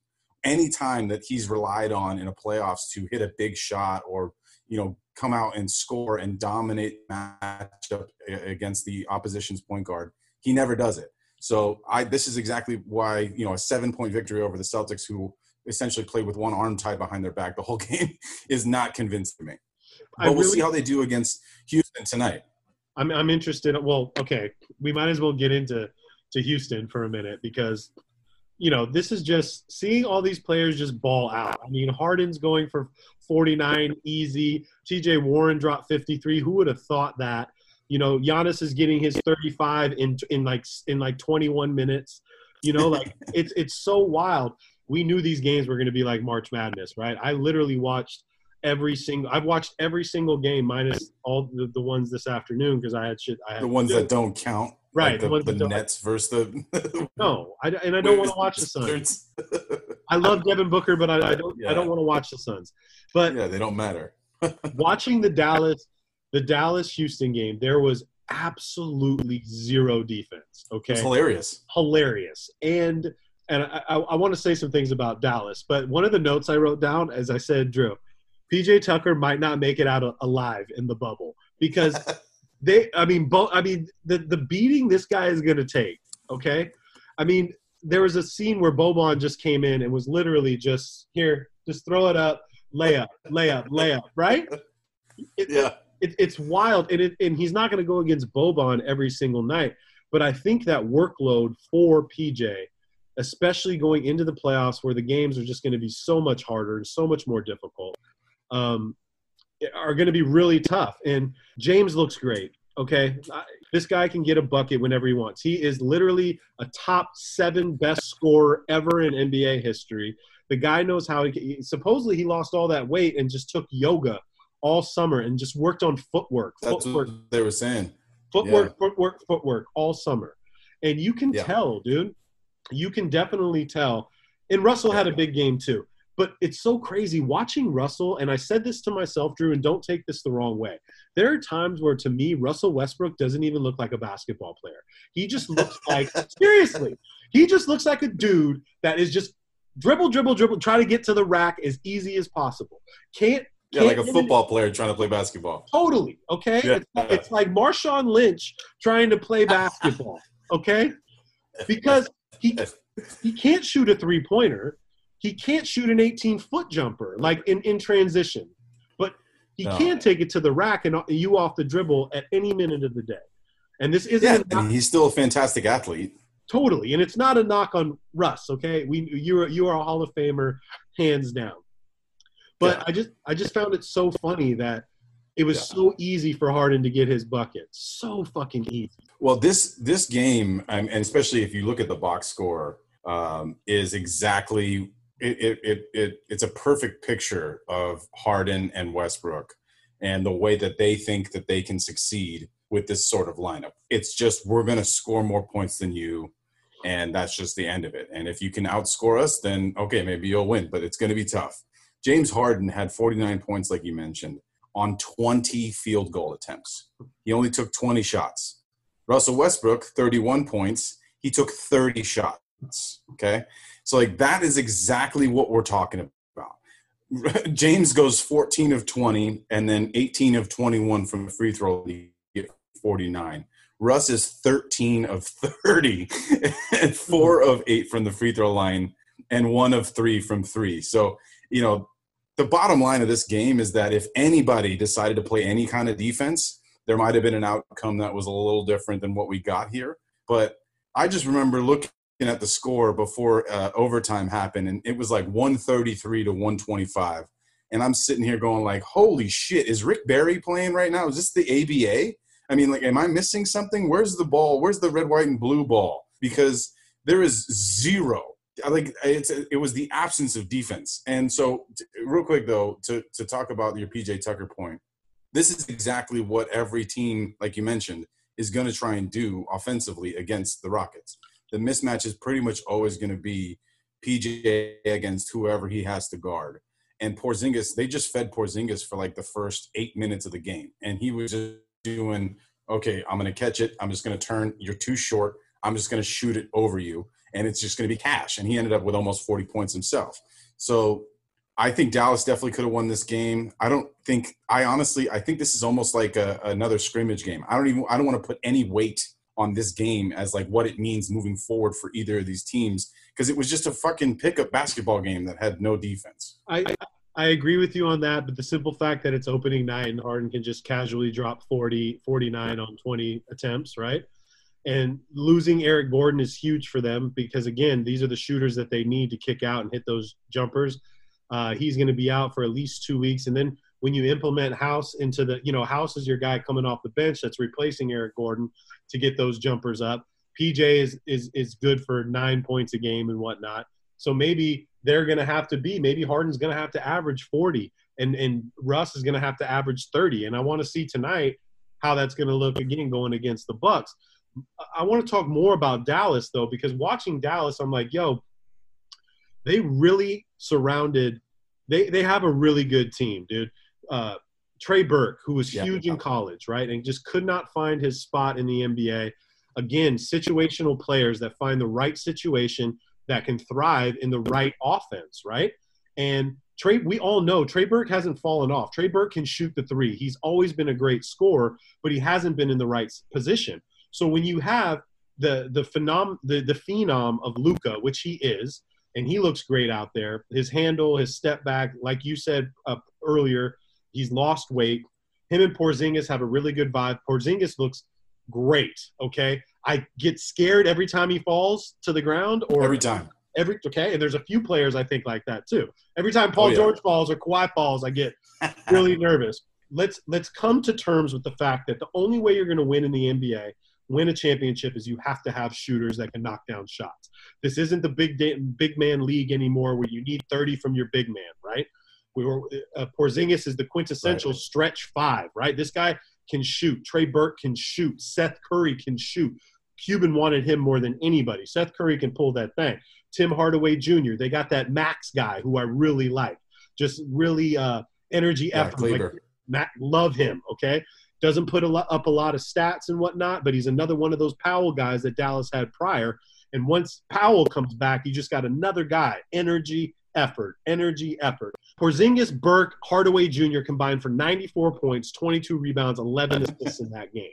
any time that he's relied on in a playoffs to hit a big shot or you know come out and score and dominate matchup against the opposition's point guard he never does it so i this is exactly why you know a seven point victory over the celtics who essentially played with one arm tied behind their back the whole game is not convincing me I but we'll really- see how they do against houston tonight I'm I'm interested. Well, okay, we might as well get into to Houston for a minute because you know this is just seeing all these players just ball out. I mean, Harden's going for 49 easy. T.J. Warren dropped 53. Who would have thought that? You know, Giannis is getting his 35 in in like in like 21 minutes. You know, like it's it's so wild. We knew these games were going to be like March Madness, right? I literally watched every single. I've watched every single game minus all the, the ones this afternoon because I had shit. I had the ones do. that don't count Right, like the the, ones the nets versus the No, I, and I don't want to watch the Suns. I love Devin Booker, but I, I don't. I don't want to watch the Suns. But yeah they don't matter watching the Dallas, the Dallas Houston game, there was absolutely zero defense. Okay, it's hilarious hilarious. And and I, I, I want to say some things about Dallas, but one of the notes I wrote down, as I said, Drew, PJ Tucker might not make it out alive in the bubble because they. I mean, both. I mean, the the beating this guy is going to take. Okay, I mean, there was a scene where Boban just came in and was literally just here, just throw it up, layup, layup, layup, right? It- yeah it, it's wild, and it, and he's not going to go against Boban every single night. But I think that workload for PJ, especially going into the playoffs where the games are just going to be so much harder and so much more difficult, um, are going to be really tough. And James looks great. Okay, I- this guy can get a bucket whenever he wants. He is literally a top seven best scorer ever in NBA history. The guy knows how he. Supposedly, he lost all that weight and just took yoga all summer and just worked on footwork, that's footwork, what they were saying footwork, footwork, footwork all summer. And you can Yeah. tell, dude. You can definitely tell. And Russell had a big game too. But it's so crazy watching Russell, and I said this to myself, Drew, and don't take this the wrong way. There are times where, to me, Russell Westbrook doesn't even look like a basketball player. He just looks like, seriously, he just looks like a dude that is just dribble, dribble, dribble, try to get to the rack as easy as possible. Can't, yeah like a football player trying to play basketball Totally. Okay. Yeah. It's, it's like Marshawn Lynch trying to play basketball. Okay. Because he he can't shoot a three pointer. He can't shoot an 18 foot jumper like in, in transition. But he No. can take it to the rack and uh, you off the dribble at any minute of the day. And this isn't yeah and he's still a fantastic athlete totally. And it's not a knock on Russ. Okay. We you are you are a Hall of Famer hands down. But Yeah. I just I just found it so funny that it was Yeah. so easy for Harden to get his bucket. So fucking easy. Well, this this game, and especially if you look at the box score, um, is exactly it, it, it, it. It's a perfect picture of Harden and Westbrook, and the way that they think that they can succeed with this sort of lineup. It's just we're going to score more points than you, and that's just the end of it. And if you can outscore us, then okay, maybe you'll win, but it's going to be tough. James Harden had 49 points, like you mentioned, on 20 field goal attempts. He only took 20 shots. Russell Westbrook, 31 points. He took 30 shots. Okay. So, like, that is exactly what we're talking about. James goes 14 of 20 and then 18 of 21 from the free throw. He get 49. Russ is 13 of 30 and four of eight from the free throw line and one of three from three. So, you know, the bottom line of this game is that if anybody decided to play any kind of defense, there might have been an outcome that was a little different than what we got here. But I just remember looking at the score before uh, overtime happened, and it was like 133 to 125. And I'm sitting here going like, "Holy shit! Is Rick Barry playing right now? Is this the ABA? I mean, like, am I missing something? Where's the ball? Where's the red, white, and blue ball? Because there is zero like it's it was the absence of defense. And so, real quick though, to to talk about your PJ Tucker point, this is exactly what every team, like you mentioned, is going to try and do offensively against the Rockets. The mismatch is pretty much always going to be PJ against whoever he has to guard. And Porzingis, they just fed Porzingis for like the first eight minutes of the game, and he was just doing, okay, I'm going to catch it. I'm just going to turn. You're too short. I'm just going to shoot it over you and it's just going to be cash. And he ended up with almost 40 points himself. So I think Dallas definitely could have won this game. I don't think, I honestly, I think this is almost like a, another scrimmage game. I don't even, I don't want to put any weight on this game as like what it means moving forward for either of these teams because it was just a fucking pickup basketball game that had no defense. I, I agree with you on that, but the simple fact that it's opening night and Harden can just casually drop 40, 49 on 20 attempts, right? And losing Eric Gordon is huge for them because, again, these are the shooters that they need to kick out and hit those jumpers. Uh, he's going to be out for at least two weeks. And then when you implement House into the, you know, House is your guy coming off the bench that's replacing Eric Gordon to get those jumpers up. PJ is is is good for nine points a game and whatnot. So maybe they're going to have to be. Maybe Harden's going to have to average 40, and and Russ is going to have to average 30. And I want to see tonight how that's going to look again going against the Bucks. I want to talk more about Dallas though, because watching Dallas, I'm like, yo, they really surrounded. They they have a really good team, dude. Uh, Trey Burke, who was yeah, huge in college, right, and just could not find his spot in the NBA. Again, situational players that find the right situation that can thrive in the right offense, right? And Trey, we all know Trey Burke hasn't fallen off. Trey Burke can shoot the three. He's always been a great scorer, but he hasn't been in the right position. So when you have the the phenom the, the phenom of Luka, which he is, and he looks great out there. His handle, his step back, like you said uh, earlier, he's lost weight. Him and Porzingis have a really good vibe. Porzingis looks great. Okay, I get scared every time he falls to the ground, or every time. Every okay, and there's a few players I think like that too. Every time Paul oh, yeah. George falls or Kawhi falls, I get really nervous. Let's let's come to terms with the fact that the only way you're going to win in the NBA win a championship is you have to have shooters that can knock down shots. This isn't the big day, big man league anymore where you need 30 from your big man, right? We were uh, Porzingis is the quintessential right. stretch five, right? This guy can shoot. Trey Burke can shoot. Seth Curry can shoot. Cuban wanted him more than anybody. Seth Curry can pull that thing. Tim Hardaway Jr. They got that Max guy who I really like. Just really uh, energy yeah, effort. Like, Matt, love him. Okay, doesn't put a lot, up a lot of stats and whatnot, but he's another one of those Powell guys that Dallas had prior. And once Powell comes back, you just got another guy. Energy, effort, energy, effort. Porzingis, Burke, Hardaway Jr. combined for 94 points, 22 rebounds, 11 assists in that game,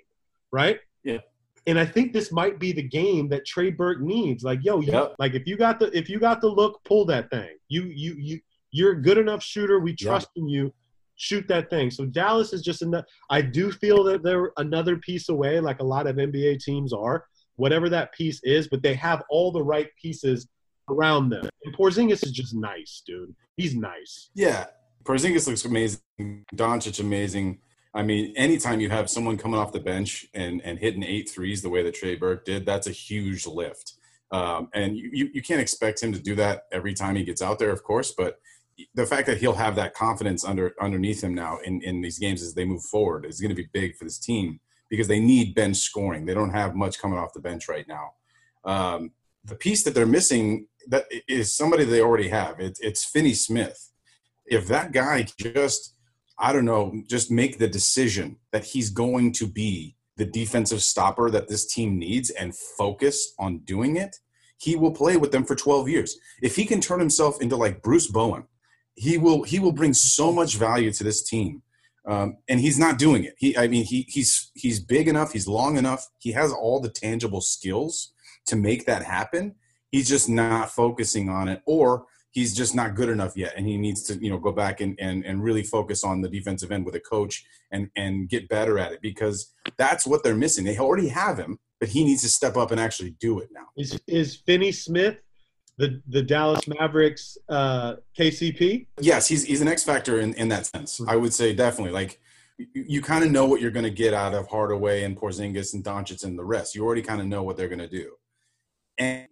right? Yeah. And I think this might be the game that Trey Burke needs. Like, yo, you, yep. like if you got the if you got the look, pull that thing. You you you you're a good enough shooter. We trust yep. in you shoot that thing. So Dallas is just enough. I do feel that they're another piece away, like a lot of NBA teams are, whatever that piece is, but they have all the right pieces around them. And Porzingis is just nice, dude. He's nice. Yeah. Porzingis looks amazing. Doncic amazing. I mean, anytime you have someone coming off the bench and, and hitting eight threes the way that Trey Burke did, that's a huge lift. Um, and you, you can't expect him to do that every time he gets out there, of course, but the fact that he'll have that confidence under underneath him now in, in these games as they move forward is going to be big for this team because they need bench scoring. They don't have much coming off the bench right now. Um, the piece that they're missing that is somebody they already have. It, it's Finney Smith. If that guy just, I don't know, just make the decision that he's going to be the defensive stopper that this team needs and focus on doing it, he will play with them for 12 years. If he can turn himself into like Bruce Bowen, he will he will bring so much value to this team. Um, and he's not doing it. He, I mean, he he's he's big enough, he's long enough, he has all the tangible skills to make that happen. He's just not focusing on it, or he's just not good enough yet and he needs to you know go back and, and, and really focus on the defensive end with a coach and and get better at it because that's what they're missing. They already have him but he needs to step up and actually do it now. Is is finney smith the the dallas mavericks uh, kcp yes he's he's an x factor in in that sense. I would say definitely like you, you kind of know what you're going to get out of Hardaway and Porzingis and Doncic and the rest. You already kind of know what they're going to do. And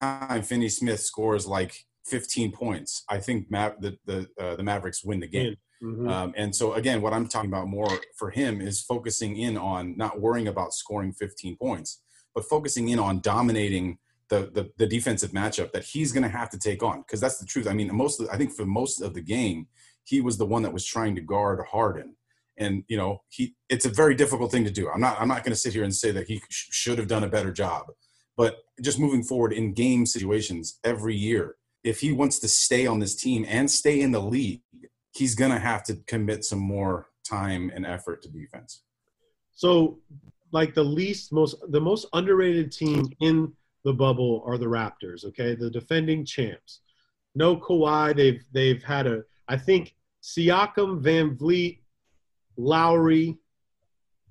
time Finney Smith scores like 15 points, I think Ma- the the uh, the Mavericks win the game. Mm-hmm. Um, and so again, what I'm talking about more for him is focusing in on not worrying about scoring 15 points, but focusing in on dominating the the, the defensive matchup that he's going to have to take on because that's the truth. I mean, most of, I think for most of the game, he was the one that was trying to guard Harden. And you know, he it's a very difficult thing to do. I'm not I'm not going to sit here and say that he sh- should have done a better job, but just moving forward in game situations every year, if he wants to stay on this team and stay in the league, he's going to have to commit some more time and effort to defense. So, like the least most the most underrated team in the bubble are the Raptors. Okay, the defending champs. No Kawhi. They've they've had a. I think Siakam, Van Vleet, Lowry,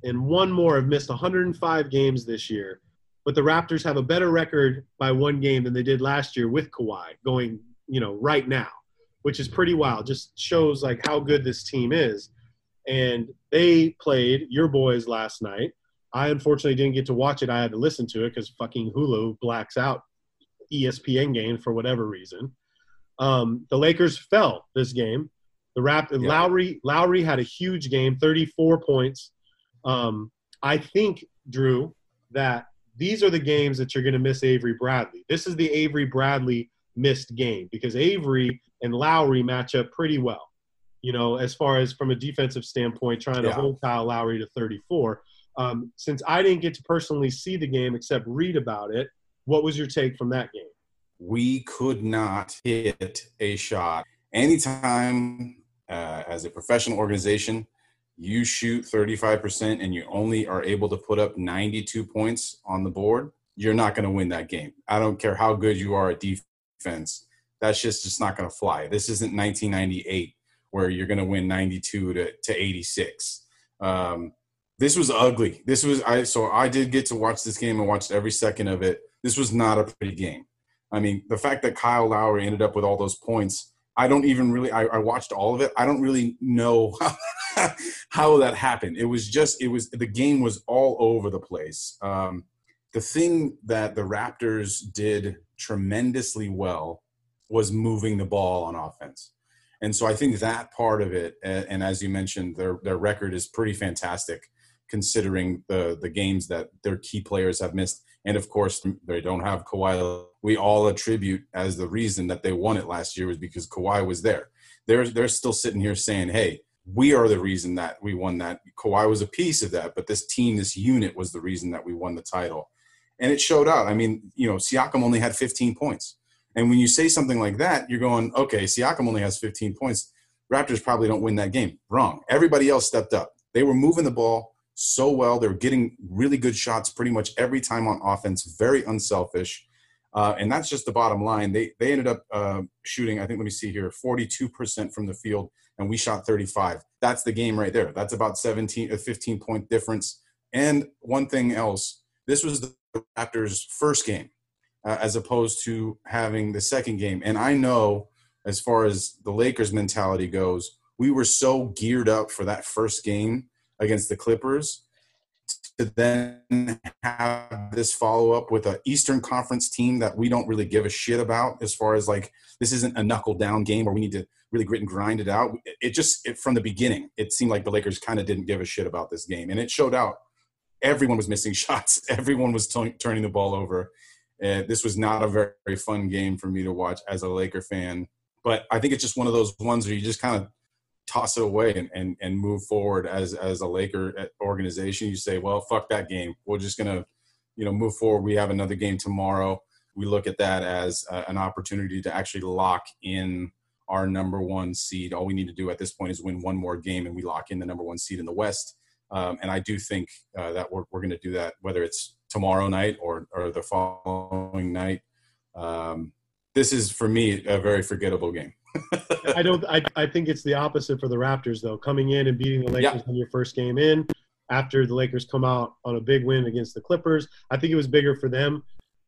and one more have missed 105 games this year but the Raptors have a better record by one game than they did last year with Kawhi going, you know, right now, which is pretty wild. Just shows like how good this team is. And they played your boys last night. I unfortunately didn't get to watch it. I had to listen to it because fucking Hulu blacks out ESPN game for whatever reason. Um, the Lakers fell this game. The Rap yeah. Lowry Lowry had a huge game, 34 points. Um, I think Drew that these are the games that you're going to miss Avery Bradley. This is the Avery Bradley missed game because Avery and Lowry match up pretty well, you know, as far as from a defensive standpoint, trying to yeah. hold Kyle Lowry to 34. Um, since I didn't get to personally see the game except read about it, what was your take from that game? We could not hit a shot. Anytime uh, as a professional organization, you shoot 35% and you only are able to put up 92 points on the board, you're not going to win that game. I don't care how good you are at defense. That's just, just not going to fly. This isn't 1998 where you're going to win 92 to, to 86. Um, this was ugly. This was I so I did get to watch this game and watched every second of it. This was not a pretty game. I mean, the fact that Kyle Lowry ended up with all those points I don't even really. I, I, watched all of it. I don't really know how, how, that happened. It was just. It was the game was all over the place. Um, the thing that the Raptors did tremendously well was moving the ball on offense, and so I think that part of it. And, and as you mentioned, their their record is pretty fantastic considering the the games that their key players have missed. And of course, they don't have Kawhi. We all attribute as the reason that they won it last year was because Kawhi was there. They're they're still sitting here saying, "Hey, we are the reason that we won that." Kawhi was a piece of that, but this team, this unit, was the reason that we won the title, and it showed out. I mean, you know, Siakam only had 15 points, and when you say something like that, you're going, "Okay, Siakam only has 15 points." Raptors probably don't win that game. Wrong. Everybody else stepped up. They were moving the ball so well. They were getting really good shots pretty much every time on offense, very unselfish. Uh, and that's just the bottom line. They they ended up uh, shooting, I think, let me see here, 42% from the field, and we shot 35. That's the game right there. That's about 17, a 15 point difference. And one thing else, this was the Raptors' first game, uh, as opposed to having the second game. And I know, as far as the Lakers' mentality goes, we were so geared up for that first game against the Clippers to then have this follow up with an Eastern Conference team that we don't really give a shit about as far as like this isn't a knuckle down game where we need to really grit and grind it out. It just it, from the beginning it seemed like the Lakers kind of didn't give a shit about this game, and it showed out. Everyone was missing shots. Everyone was t- turning the ball over. Uh, this was not a very, very fun game for me to watch as a Laker fan. But I think it's just one of those ones where you just kind of toss it away and, and, and move forward as, as a Laker organization. You say, well, fuck that game. We're just going to, you know, move forward. We have another game tomorrow. We look at that as uh, an opportunity to actually lock in our number one seed. All we need to do at this point is win one more game and we lock in the number one seed in the West. Um, and I do think uh, that we're, we're going to do that, whether it's tomorrow night or, or the following night. Um, this is for me a very forgettable game. I don't. I, I think it's the opposite for the Raptors though. Coming in and beating the Lakers yeah. in your first game in, after the Lakers come out on a big win against the Clippers, I think it was bigger for them.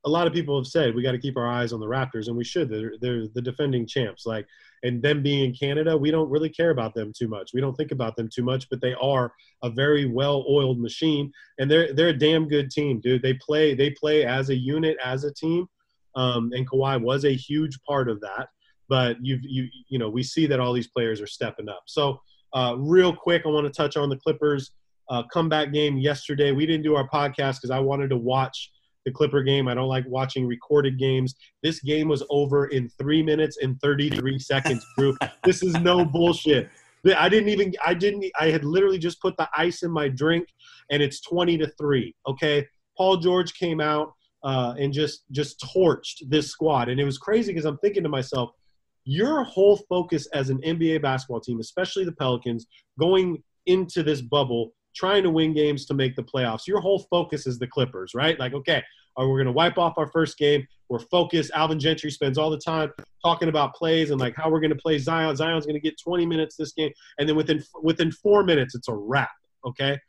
A lot of people have said we got to keep our eyes on the Raptors, and we should. They're, they're the defending champs. Like, and them being in Canada, we don't really care about them too much. We don't think about them too much, but they are a very well-oiled machine, and they're they're a damn good team, dude. They play they play as a unit, as a team, um, and Kawhi was a huge part of that but you've you you know we see that all these players are stepping up. So uh, real quick, I want to touch on the Clippers uh, comeback game yesterday. We didn't do our podcast because I wanted to watch the Clipper game. I don't like watching recorded games. This game was over in three minutes and 33 seconds, Drew. this is no bullshit. I didn't even, I didn't, I had literally just put the ice in my drink and it's 20 to 3. Okay. Paul George came out uh, and just, just torched this squad. And it was crazy because I'm thinking to myself, your whole focus as an NBA basketball team, especially the Pelicans, going into this bubble, trying to win games to make the playoffs, your whole focus is the Clippers, right? Like, okay, are we're going to wipe off our first game. We're focused. Alvin Gentry spends all the time talking about plays and like how we're going to play Zion. Zion's going to get 20 minutes this game, and then within within four minutes, it's a wrap. Okay,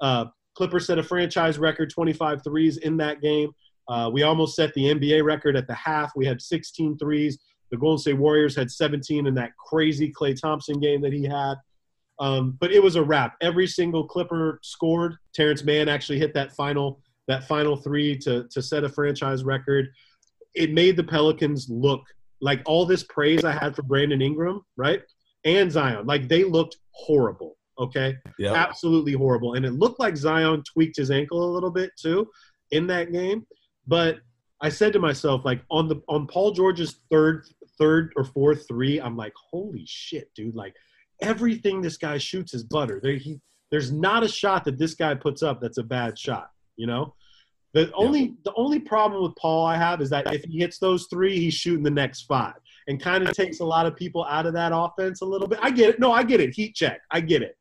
uh, Clippers set a franchise record 25 threes in that game. Uh, we almost set the NBA record at the half. We had 16 threes. The Golden State Warriors had 17 in that crazy Klay Thompson game that he had. Um, but it was a wrap. Every single Clipper scored. Terance Mann actually hit that final that final three to to set a franchise record. It made the Pelicans look like all this praise I had for Brandon Ingram, right? And Zion, like they looked horrible. Okay, yeah, absolutely horrible. And it looked like Zion tweaked his ankle a little bit too in that game. But I said to myself, like on the on Paul George's third third or fourth three, I'm like, holy shit, dude! Like everything this guy shoots is butter. There, he, there's not a shot that this guy puts up that's a bad shot. You know, the only yeah. the only problem with Paul I have is that if he hits those three, he's shooting the next five, and kind of takes a lot of people out of that offense a little bit. I get it. No, I get it. Heat check. I get it.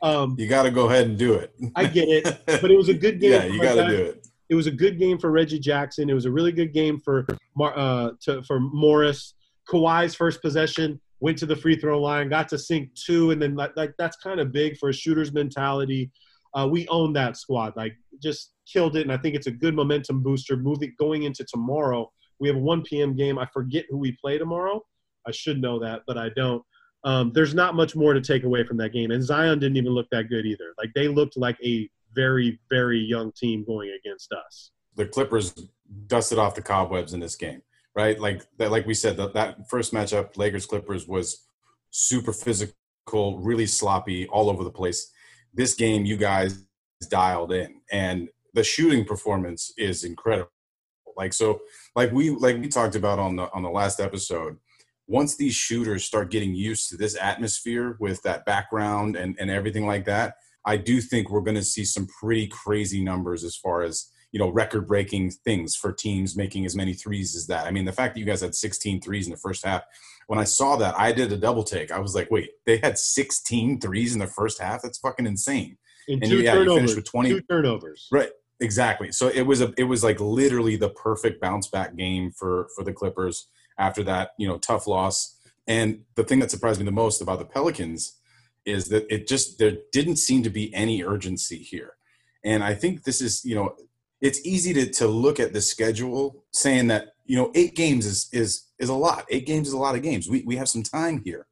Um, you got to go ahead and do it. I get it, but it was a good game. yeah, you got to do it. It was a good game for Reggie Jackson. It was a really good game for uh, to, for Morris. Kawhi's first possession went to the free throw line, got to sink two, and then like, like that's kind of big for a shooter's mentality. Uh, we own that squad, like just killed it, and I think it's a good momentum booster. Moving going into tomorrow, we have a 1 p.m. game. I forget who we play tomorrow. I should know that, but I don't. Um, there's not much more to take away from that game, and Zion didn't even look that good either. Like they looked like a very very young team going against us. The Clippers dusted off the cobwebs in this game right? Like that, like we said, that, that first matchup, Lakers Clippers, was super physical, really sloppy, all over the place. This game, you guys dialed in, and the shooting performance is incredible. Like so, like we like we talked about on the on the last episode. Once these shooters start getting used to this atmosphere with that background and and everything like that, I do think we're going to see some pretty crazy numbers as far as you know, record breaking things for teams making as many threes as that. I mean, the fact that you guys had 16 threes in the first half, when I saw that, I did a double take. I was like, wait, they had 16 threes in the first half? That's fucking insane. And, and two yeah, turnovers, you finished with 20 two turnovers. Right. Exactly. So it was a it was like literally the perfect bounce back game for for the Clippers after that, you know, tough loss. And the thing that surprised me the most about the Pelicans is that it just there didn't seem to be any urgency here. And I think this is, you know, it's easy to, to look at the schedule saying that you know eight games is is is a lot. Eight games is a lot of games. We, we have some time here.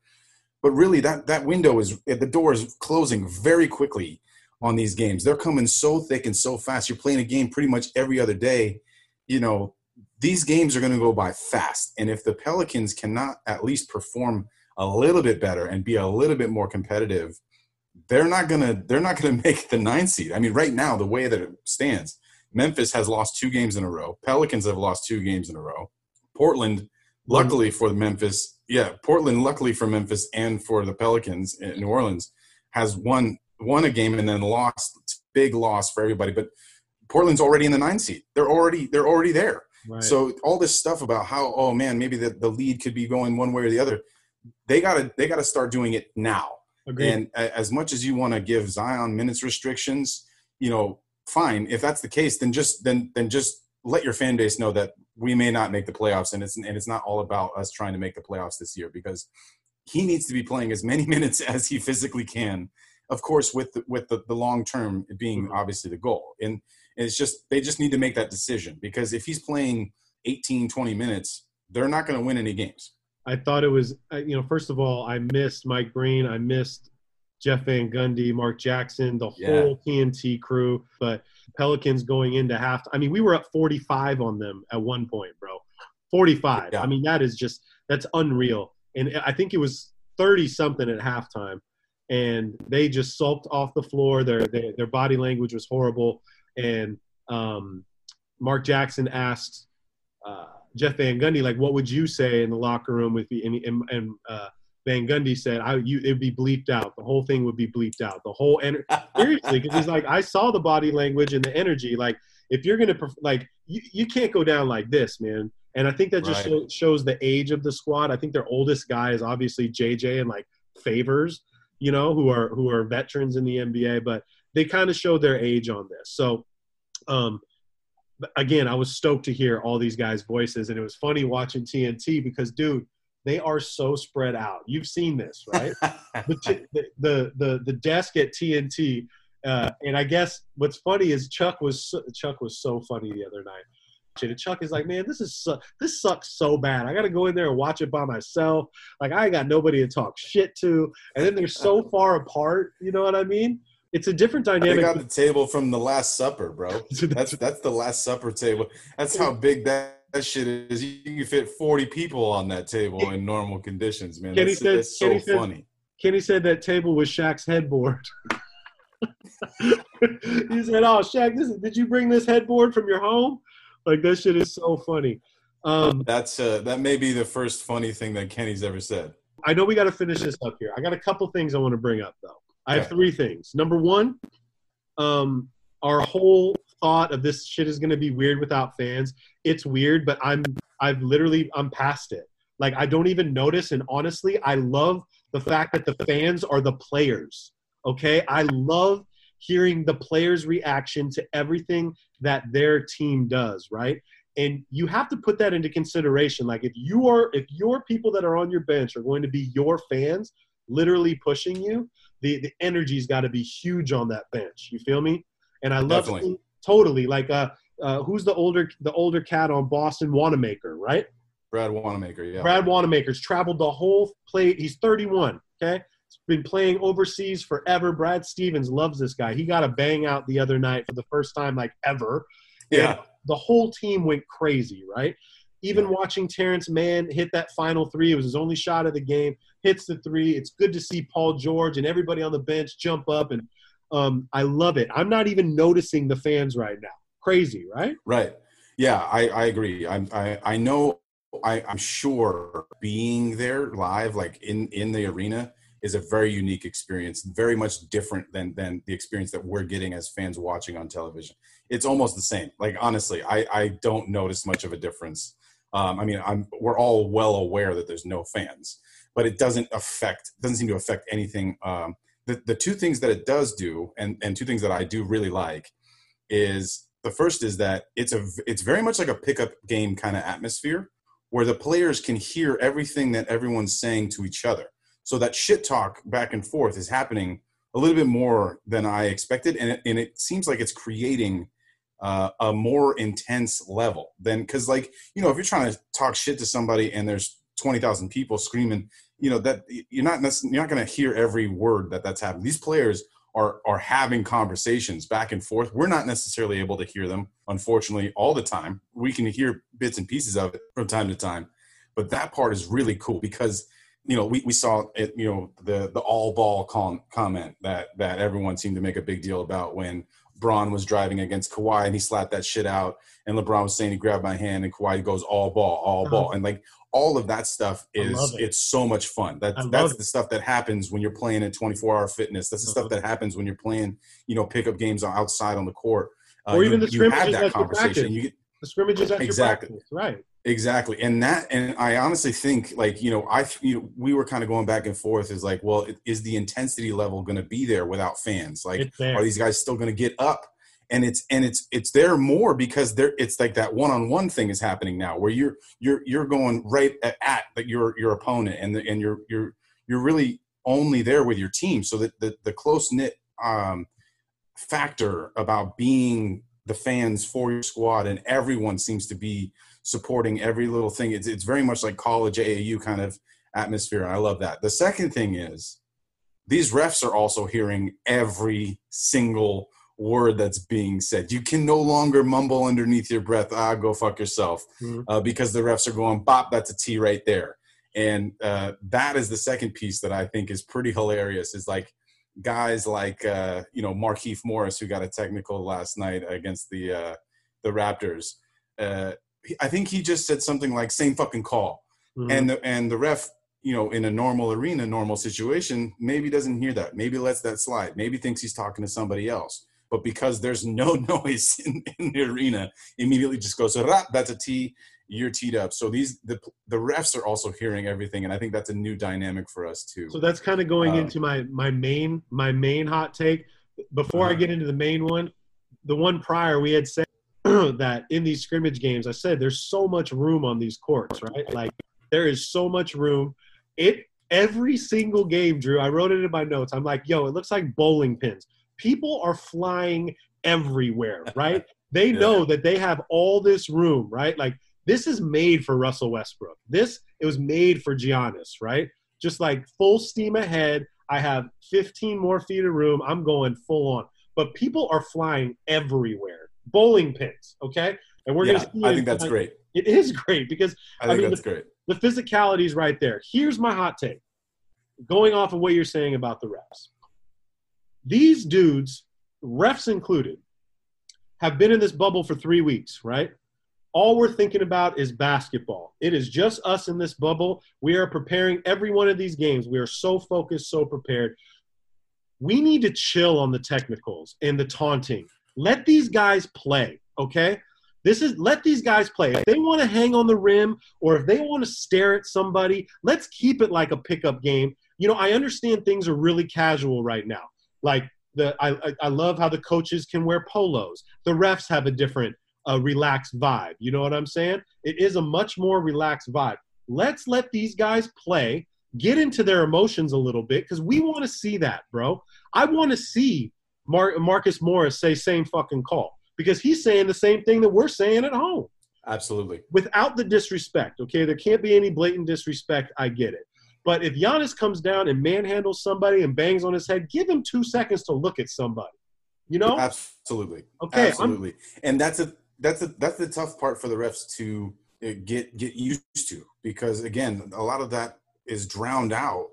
But really that that window is the door is closing very quickly on these games. They're coming so thick and so fast. You're playing a game pretty much every other day. You know these games are going to go by fast. And if the pelicans cannot at least perform a little bit better and be a little bit more competitive they're not going to they're not going to make the nine seed i mean right now the way that it stands Memphis has lost two games in a row. Pelicans have lost two games in a row. Portland luckily for the Memphis, yeah, Portland, luckily for Memphis and for the Pelicans in New Orleans, has won won a game and then lost. Big loss for everybody, but Portland's already in the nine seed. They're already they're already there. Right. So all this stuff about how oh man maybe the, the lead could be going one way or the other, they gotta they gotta start doing it now. Agreed. And as much as you want to give Zion minutes restrictions, you know, fine. If that's the case, then just then then just let your fan base know that we may not make the playoffs, and it's and it's not all about us trying to make the playoffs this year because he needs to be playing as many minutes as he physically can. Of course, with the, with the, the long term being mm-hmm. obviously the goal, and it's just they just need to make that decision because if he's playing 18, 20 minutes, they're not going to win any games. I thought it was, you know, first of all, I missed Mike Breen. I missed Jeff Van Gundy, Mark Jackson, the yeah. whole TNT crew. But Pelicans going into half, I mean, we were up 45 on them at one point, bro. 45. Yeah. I mean, that is just that's unreal. And I think it was 30 something at halftime, and they just sulked off the floor. Their their, their body language was horrible. And um, Mark Jackson asked uh, Jeff Van Gundy, like, what would you say in the locker room with the and, and, and uh, Van Gundy said, "I you it'd be bleeped out. The whole thing would be bleeped out. The whole energy. seriously, because he's like, I saw the body language and the energy. Like, if you're gonna like, you, you can't go down like this, man. And I think that just right. shows the age of the squad. I think their oldest guy is obviously JJ and like Favors, you know, who are who are veterans in the NBA, but they kind of showed their age on this. So, um, again, I was stoked to hear all these guys' voices, and it was funny watching TNT because, dude they are so spread out. You've seen this, right? the, the, the, the desk at TNT, uh, and I guess what's funny is Chuck was so, Chuck was so funny the other night. And Chuck is like, man, this is su- this sucks so bad. I got to go in there and watch it by myself. Like I got nobody to talk shit to, and then they're so far apart. You know what I mean? It's a different dynamic. They got the table from the Last Supper, bro. That's that's the Last Supper table. That's how big that that shit is you can fit 40 people on that table in normal conditions, man. Kenny that's, said, that's so Kenny funny. Said, Kenny said that table was Shaq's headboard. he said, "Oh, Shaq, this is, did you bring this headboard from your home?" Like that shit is so funny. Um, that's uh, that may be the first funny thing that Kenny's ever said. I know we got to finish this up here. I got a couple things I want to bring up though. I have three things. Number one, um, our whole thought of this shit is going to be weird without fans. It's weird, but I'm I've literally I'm past it. Like I don't even notice and honestly, I love the fact that the fans are the players. Okay? I love hearing the players' reaction to everything that their team does, right? And you have to put that into consideration. Like if you are if your people that are on your bench are going to be your fans, literally pushing you, the, the energy's got to be huge on that bench. You feel me? And I love seeing, totally like uh, uh, who's the older the older cat on Boston Wanamaker, right? Brad Wanamaker, yeah. Brad Wanamaker's traveled the whole plate. He's 31. Okay, he's been playing overseas forever. Brad Stevens loves this guy. He got a bang out the other night for the first time like ever. Yeah. And the whole team went crazy, right? Even watching Terance Mann hit that final three, it was his only shot of the game. Hits the three. It's good to see Paul George and everybody on the bench jump up and um, I love it. I'm not even noticing the fans right now. Crazy, right? Right. Yeah, I, I agree. I'm, I, I know, I, I'm sure being there live, like in, in the arena, is a very unique experience, very much different than than the experience that we're getting as fans watching on television. It's almost the same. Like honestly, I I don't notice much of a difference. Um, I mean, I'm we're all well aware that there's no fans, but it doesn't affect doesn't seem to affect anything. Um, the, the two things that it does do and, and two things that i do really like is the first is that it's a it's very much like a pickup game kind of atmosphere where the players can hear everything that everyone's saying to each other. So that shit talk back and forth is happening a little bit more than i expected and it, and it seems like it's creating uh, a more intense level than because like you know if you're trying to talk shit to somebody and there's 20,000 people screaming you know that you're not you're not going to hear every word that that's happening. These players are are having conversations back and forth. We're not necessarily able to hear them, unfortunately, all the time. We can hear bits and pieces of it from time to time, but that part is really cool because you know we, we saw it. You know the the all ball com- comment that that everyone seemed to make a big deal about when Bron was driving against Kawhi and he slapped that shit out, and LeBron was saying he grabbed my hand, and Kawhi goes all ball, all Uh-huh. ball, and like all of that stuff is it. it's so much fun. that's that's the stuff that happens when you're playing at 24 hour fitness. That's the Uh-huh. stuff that happens when you're playing, you know, pickup games outside on the court. Uh, Or even you, the you have that conversation. You get The scrimmages at Exactly. your practice, right? Exactly, and that, and I honestly think, like you know, I you know, we were kind of going back and forth. Is like, well, is the intensity level going to be there without fans? Like, are these guys still going to get up? And it's and it's it's there more because there it's like that one on one thing is happening now, where you're you're you're going right at, at your your opponent, and the, and you're you're you're really only there with your team, so that the the close knit um, factor about being the fans for your squad, and everyone seems to be supporting every little thing. It's it's very much like college AAU kind of atmosphere. and I love that. The second thing is these refs are also hearing every single word that's being said. You can no longer mumble underneath your breath, ah, go fuck yourself, Mhm. uh, because the refs are going, bop, that's a T right there. And uh, that is the second piece that I think is pretty hilarious. Is like guys like uh, you know Markieff Morris, who got a technical last night against the uh, the Raptors. Uh, I think he just said something like "same fucking call," Mhm. and the and the ref you know in a normal arena normal situation maybe doesn't hear that maybe lets that slide maybe thinks he's talking to somebody else but because there's no noise in, in the arena immediately just goes "Rap, that's a t you're teed up so these the the refs are also hearing everything and i think that's a new dynamic for us too So that's kind of going Um, into my my main my main hot take. Before I Uh-huh. get into the main one, the one prior we had said that in these scrimmage games, I said there's so much room on these courts, right? Like there is so much room. It every single game, Drew. I wrote it in my notes. I'm like, yo, it looks like bowling pins. People are flying everywhere, right? They Yeah. know that they have all this room, right? Like this is made for Russell Westbrook. This it was made for Giannis, right? Just like full steam ahead. I have 15 more feet of room. I'm going full on. But people are flying everywhere. Bowling pins, okay? And we're yeah gonna see i think that's tonight. great It is great because i think mean, that's great the physicality is right there. Here's my hot take. Going off of what you're saying about the refs. These dudes, refs included, have been in this bubble for three weeks, right? All we're thinking about is basketball. It is just us in this bubble. We are preparing every one of these games. We are so focused, so prepared. We need to chill on the technicals and the taunting. Let these guys play, okay? This is let these guys play. If they want to hang on the rim or if they want to stare at somebody, let's keep it like a pickup game. You know, I understand things are really casual right now. Like the I I- love how the coaches can wear polos. The refs have a different uh, relaxed vibe. You know what I'm saying? It is a much more relaxed vibe. Let's let these guys play, get into their emotions a little bit because we want to see that, bro. I want to see Mar- Marcus Morris say same fucking call because he's saying the same thing that we're saying at home absolutely without the disrespect. Okay, there can't be any blatant disrespect. I get it. But if Giannis comes down and manhandles somebody and bangs on his head, give him two seconds to look at somebody. You know? Absolutely. Okay, I'm- Absolutely. And that's a that's a that's the tough part for the refs to uh, get get used to because again, a lot of that is drowned out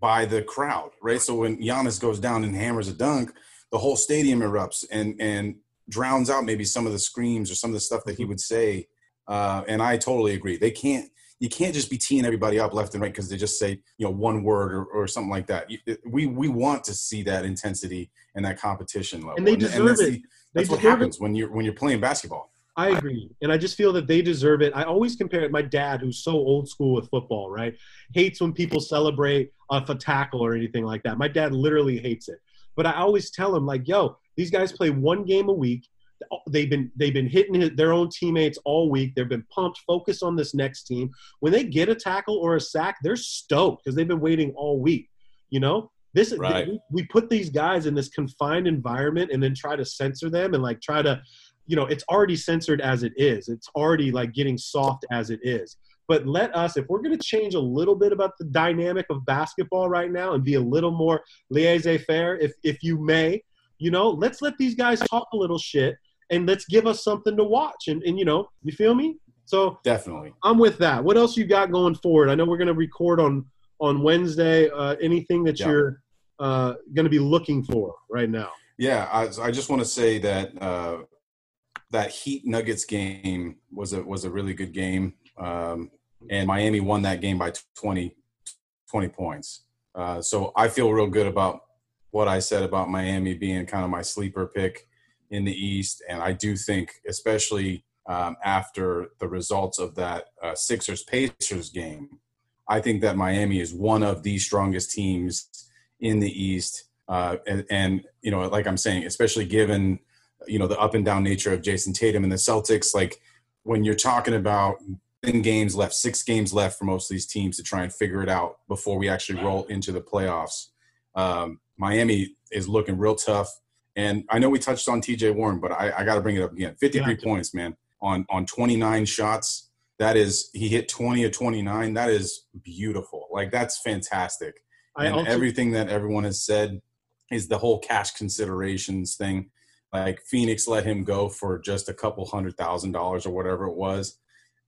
by the crowd, right? So when Giannis goes down and hammers a dunk, the whole stadium erupts and and drowns out maybe some of the screams or some of the stuff that he would say. Uh, and I totally agree. They can't you can't just be teeing everybody up left and right because they just say you know one word or, or something like that. You- We we want to see that intensity and that competition level, And they deserve that's it. the- that's what deserve it. happens when you're when you're playing basketball. I agree. And I just feel that they deserve it. I always compare it. My dad, who's so old school with football, right, hates when people celebrate off a tackle or anything like that. My dad literally hates it. But I always tell him, like, yo, these guys play one game a week. They've been they've been hitting their own teammates all week. They've been pumped, focused on this next team. When they get a tackle or a sack, they're stoked because they've been waiting all week. You know, this Right. we, we put these guys in this confined environment and then try to censor them and like try to you know it's already censored as it is. It's already like getting soft as it is. But let us if we're going to change a little bit about the dynamic of basketball right now and be a little more laissez-faire if if you may you know let's let these guys talk a little shit and let's give us something to watch and, and you know you feel me? So Definitely. i'm with that. What else you got going forward? I know we're going to record on on wednesday uh, anything that Yeah. you're uh, going to be looking for right now Yeah, I, I just want to say that uh, that Heat Nuggets game was a was a really good game, um, and Miami won that game by 20, 20 points. Uh, so I feel real good about what I said about Miami being kind of my sleeper pick in the East, and I do think, especially um, after the results of that uh, Sixers Pacers game, I think that Miami is one of the strongest teams in the East. Uh, and, and, you know, like I'm saying, especially given you know the up and down nature of Jayson Tatum and the Celtics, like when you're talking about in games left, six games left for most of these teams to try and figure it out before we actually roll into the playoffs. Um, Miami is looking real tough. And I know we touched on TJ Warren, but I, I got to bring it up again. 53 points, man, on, on 29 shots. That is, he hit 20 or 29. That is beautiful. Like, that's fantastic. I and also- everything that everyone has said is the whole cash considerations thing. Like, Phoenix let him go for just a couple hundred thousand dollars or whatever it was.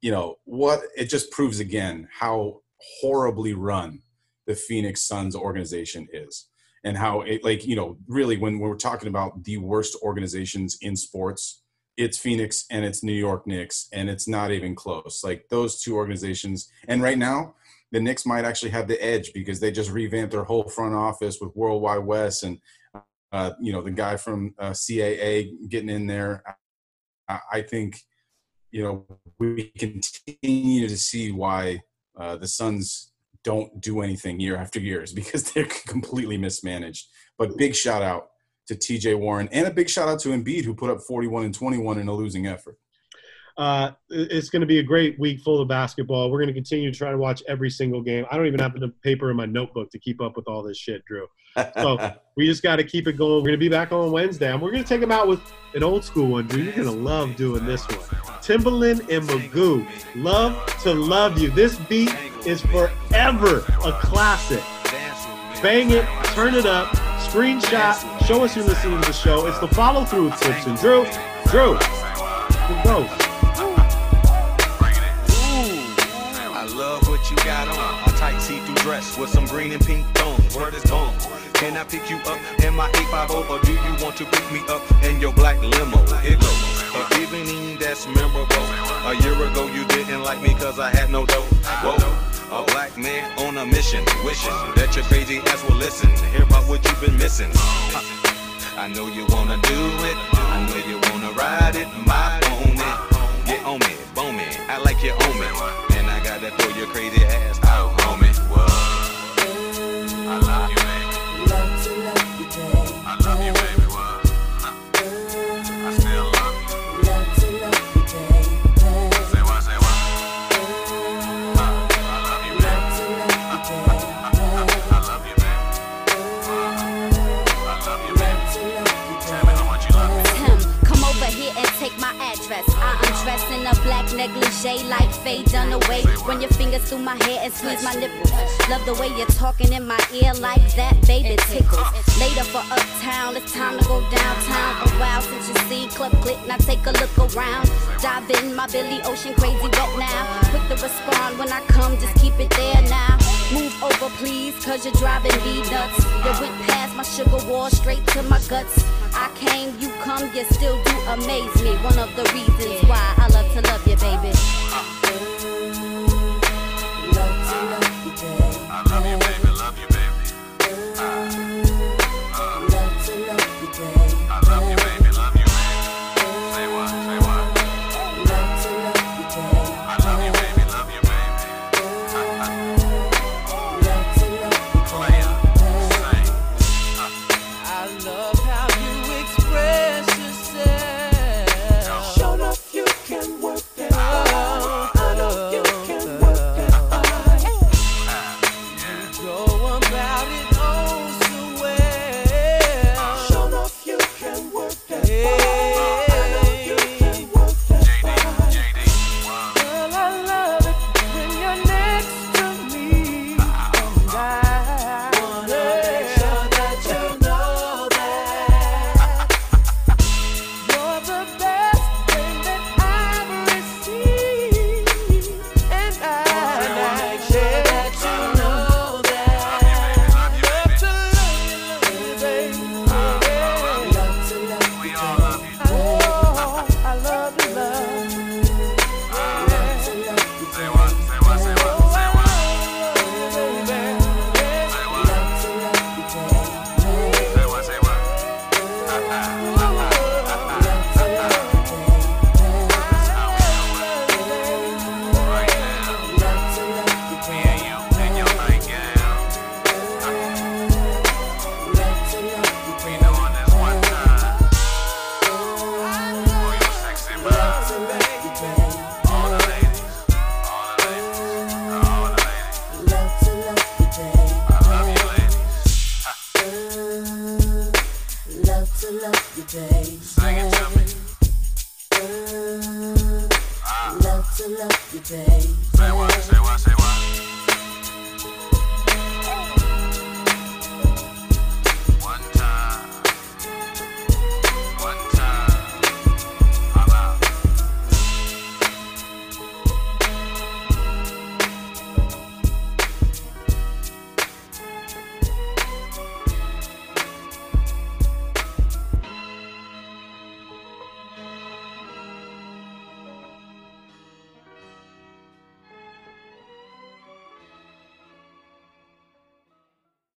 You know, what it just proves again how horribly run the Phoenix Suns organization is and how it like you know really when we're talking about the worst organizations in sports it's phoenix and it's new york knicks and it's not even close like those two organizations and right now the knicks might actually have the edge because they just revamped their whole front office with World Wide Wes and uh, you know the guy from uh, caa getting in there I, I think you know we continue to see why uh, the suns don't do anything year after years because they're completely mismanaged. But big shout out to TJ Warren and a big shout out to Embiid who put up 41 and 21 in a losing effort. Uh, it's going to be a great week full of basketball. We're going to continue to try to watch every single game. I don't even have the paper in my notebook to keep up with all this shit, Drew. So we just got to keep it going. We're going to be back on Wednesday, and we're going to take them out with an old school one, Drew. You're going to love doing this one. Timbaland and Magoo, "Love to Love You." This beat is forever a classic. Bang it, turn it up, screenshot, show us you're listening to the show. It's the follow through with And Drew, Drew, it goes. I love what you got on. A tight see-through dress with some green and pink bones. Word is bone. Can I pick you up in my 850 or do you want to pick me up in your black limo? It goes. A evening that's memorable. A year ago you didn't like me cause I had no dough. Whoa. A black man on a mission, wishing that your crazy ass will listen. Hear about what you've been missing. I know you wanna do it. I know you wanna ride it. My pony. Get on me, bone me. I like you on me that throw your crazy ass out, homie. Negligee like Faye Dunaway. Run your fingers through my hair and squeeze my nipples. Love the way you're talking in my ear like that, baby tickles. Later for uptown, it's time to go downtown. A while since you see Club Click, now take a look around. Dive in my Billy Ocean, crazy wet now. Quick to respond when I come, just keep it there now. Move over, please, cause you're driving me nuts. You went past my sugar wall, straight to my guts. I came, you come, you still do amaze me. One of the reasons why I love to love you, baby.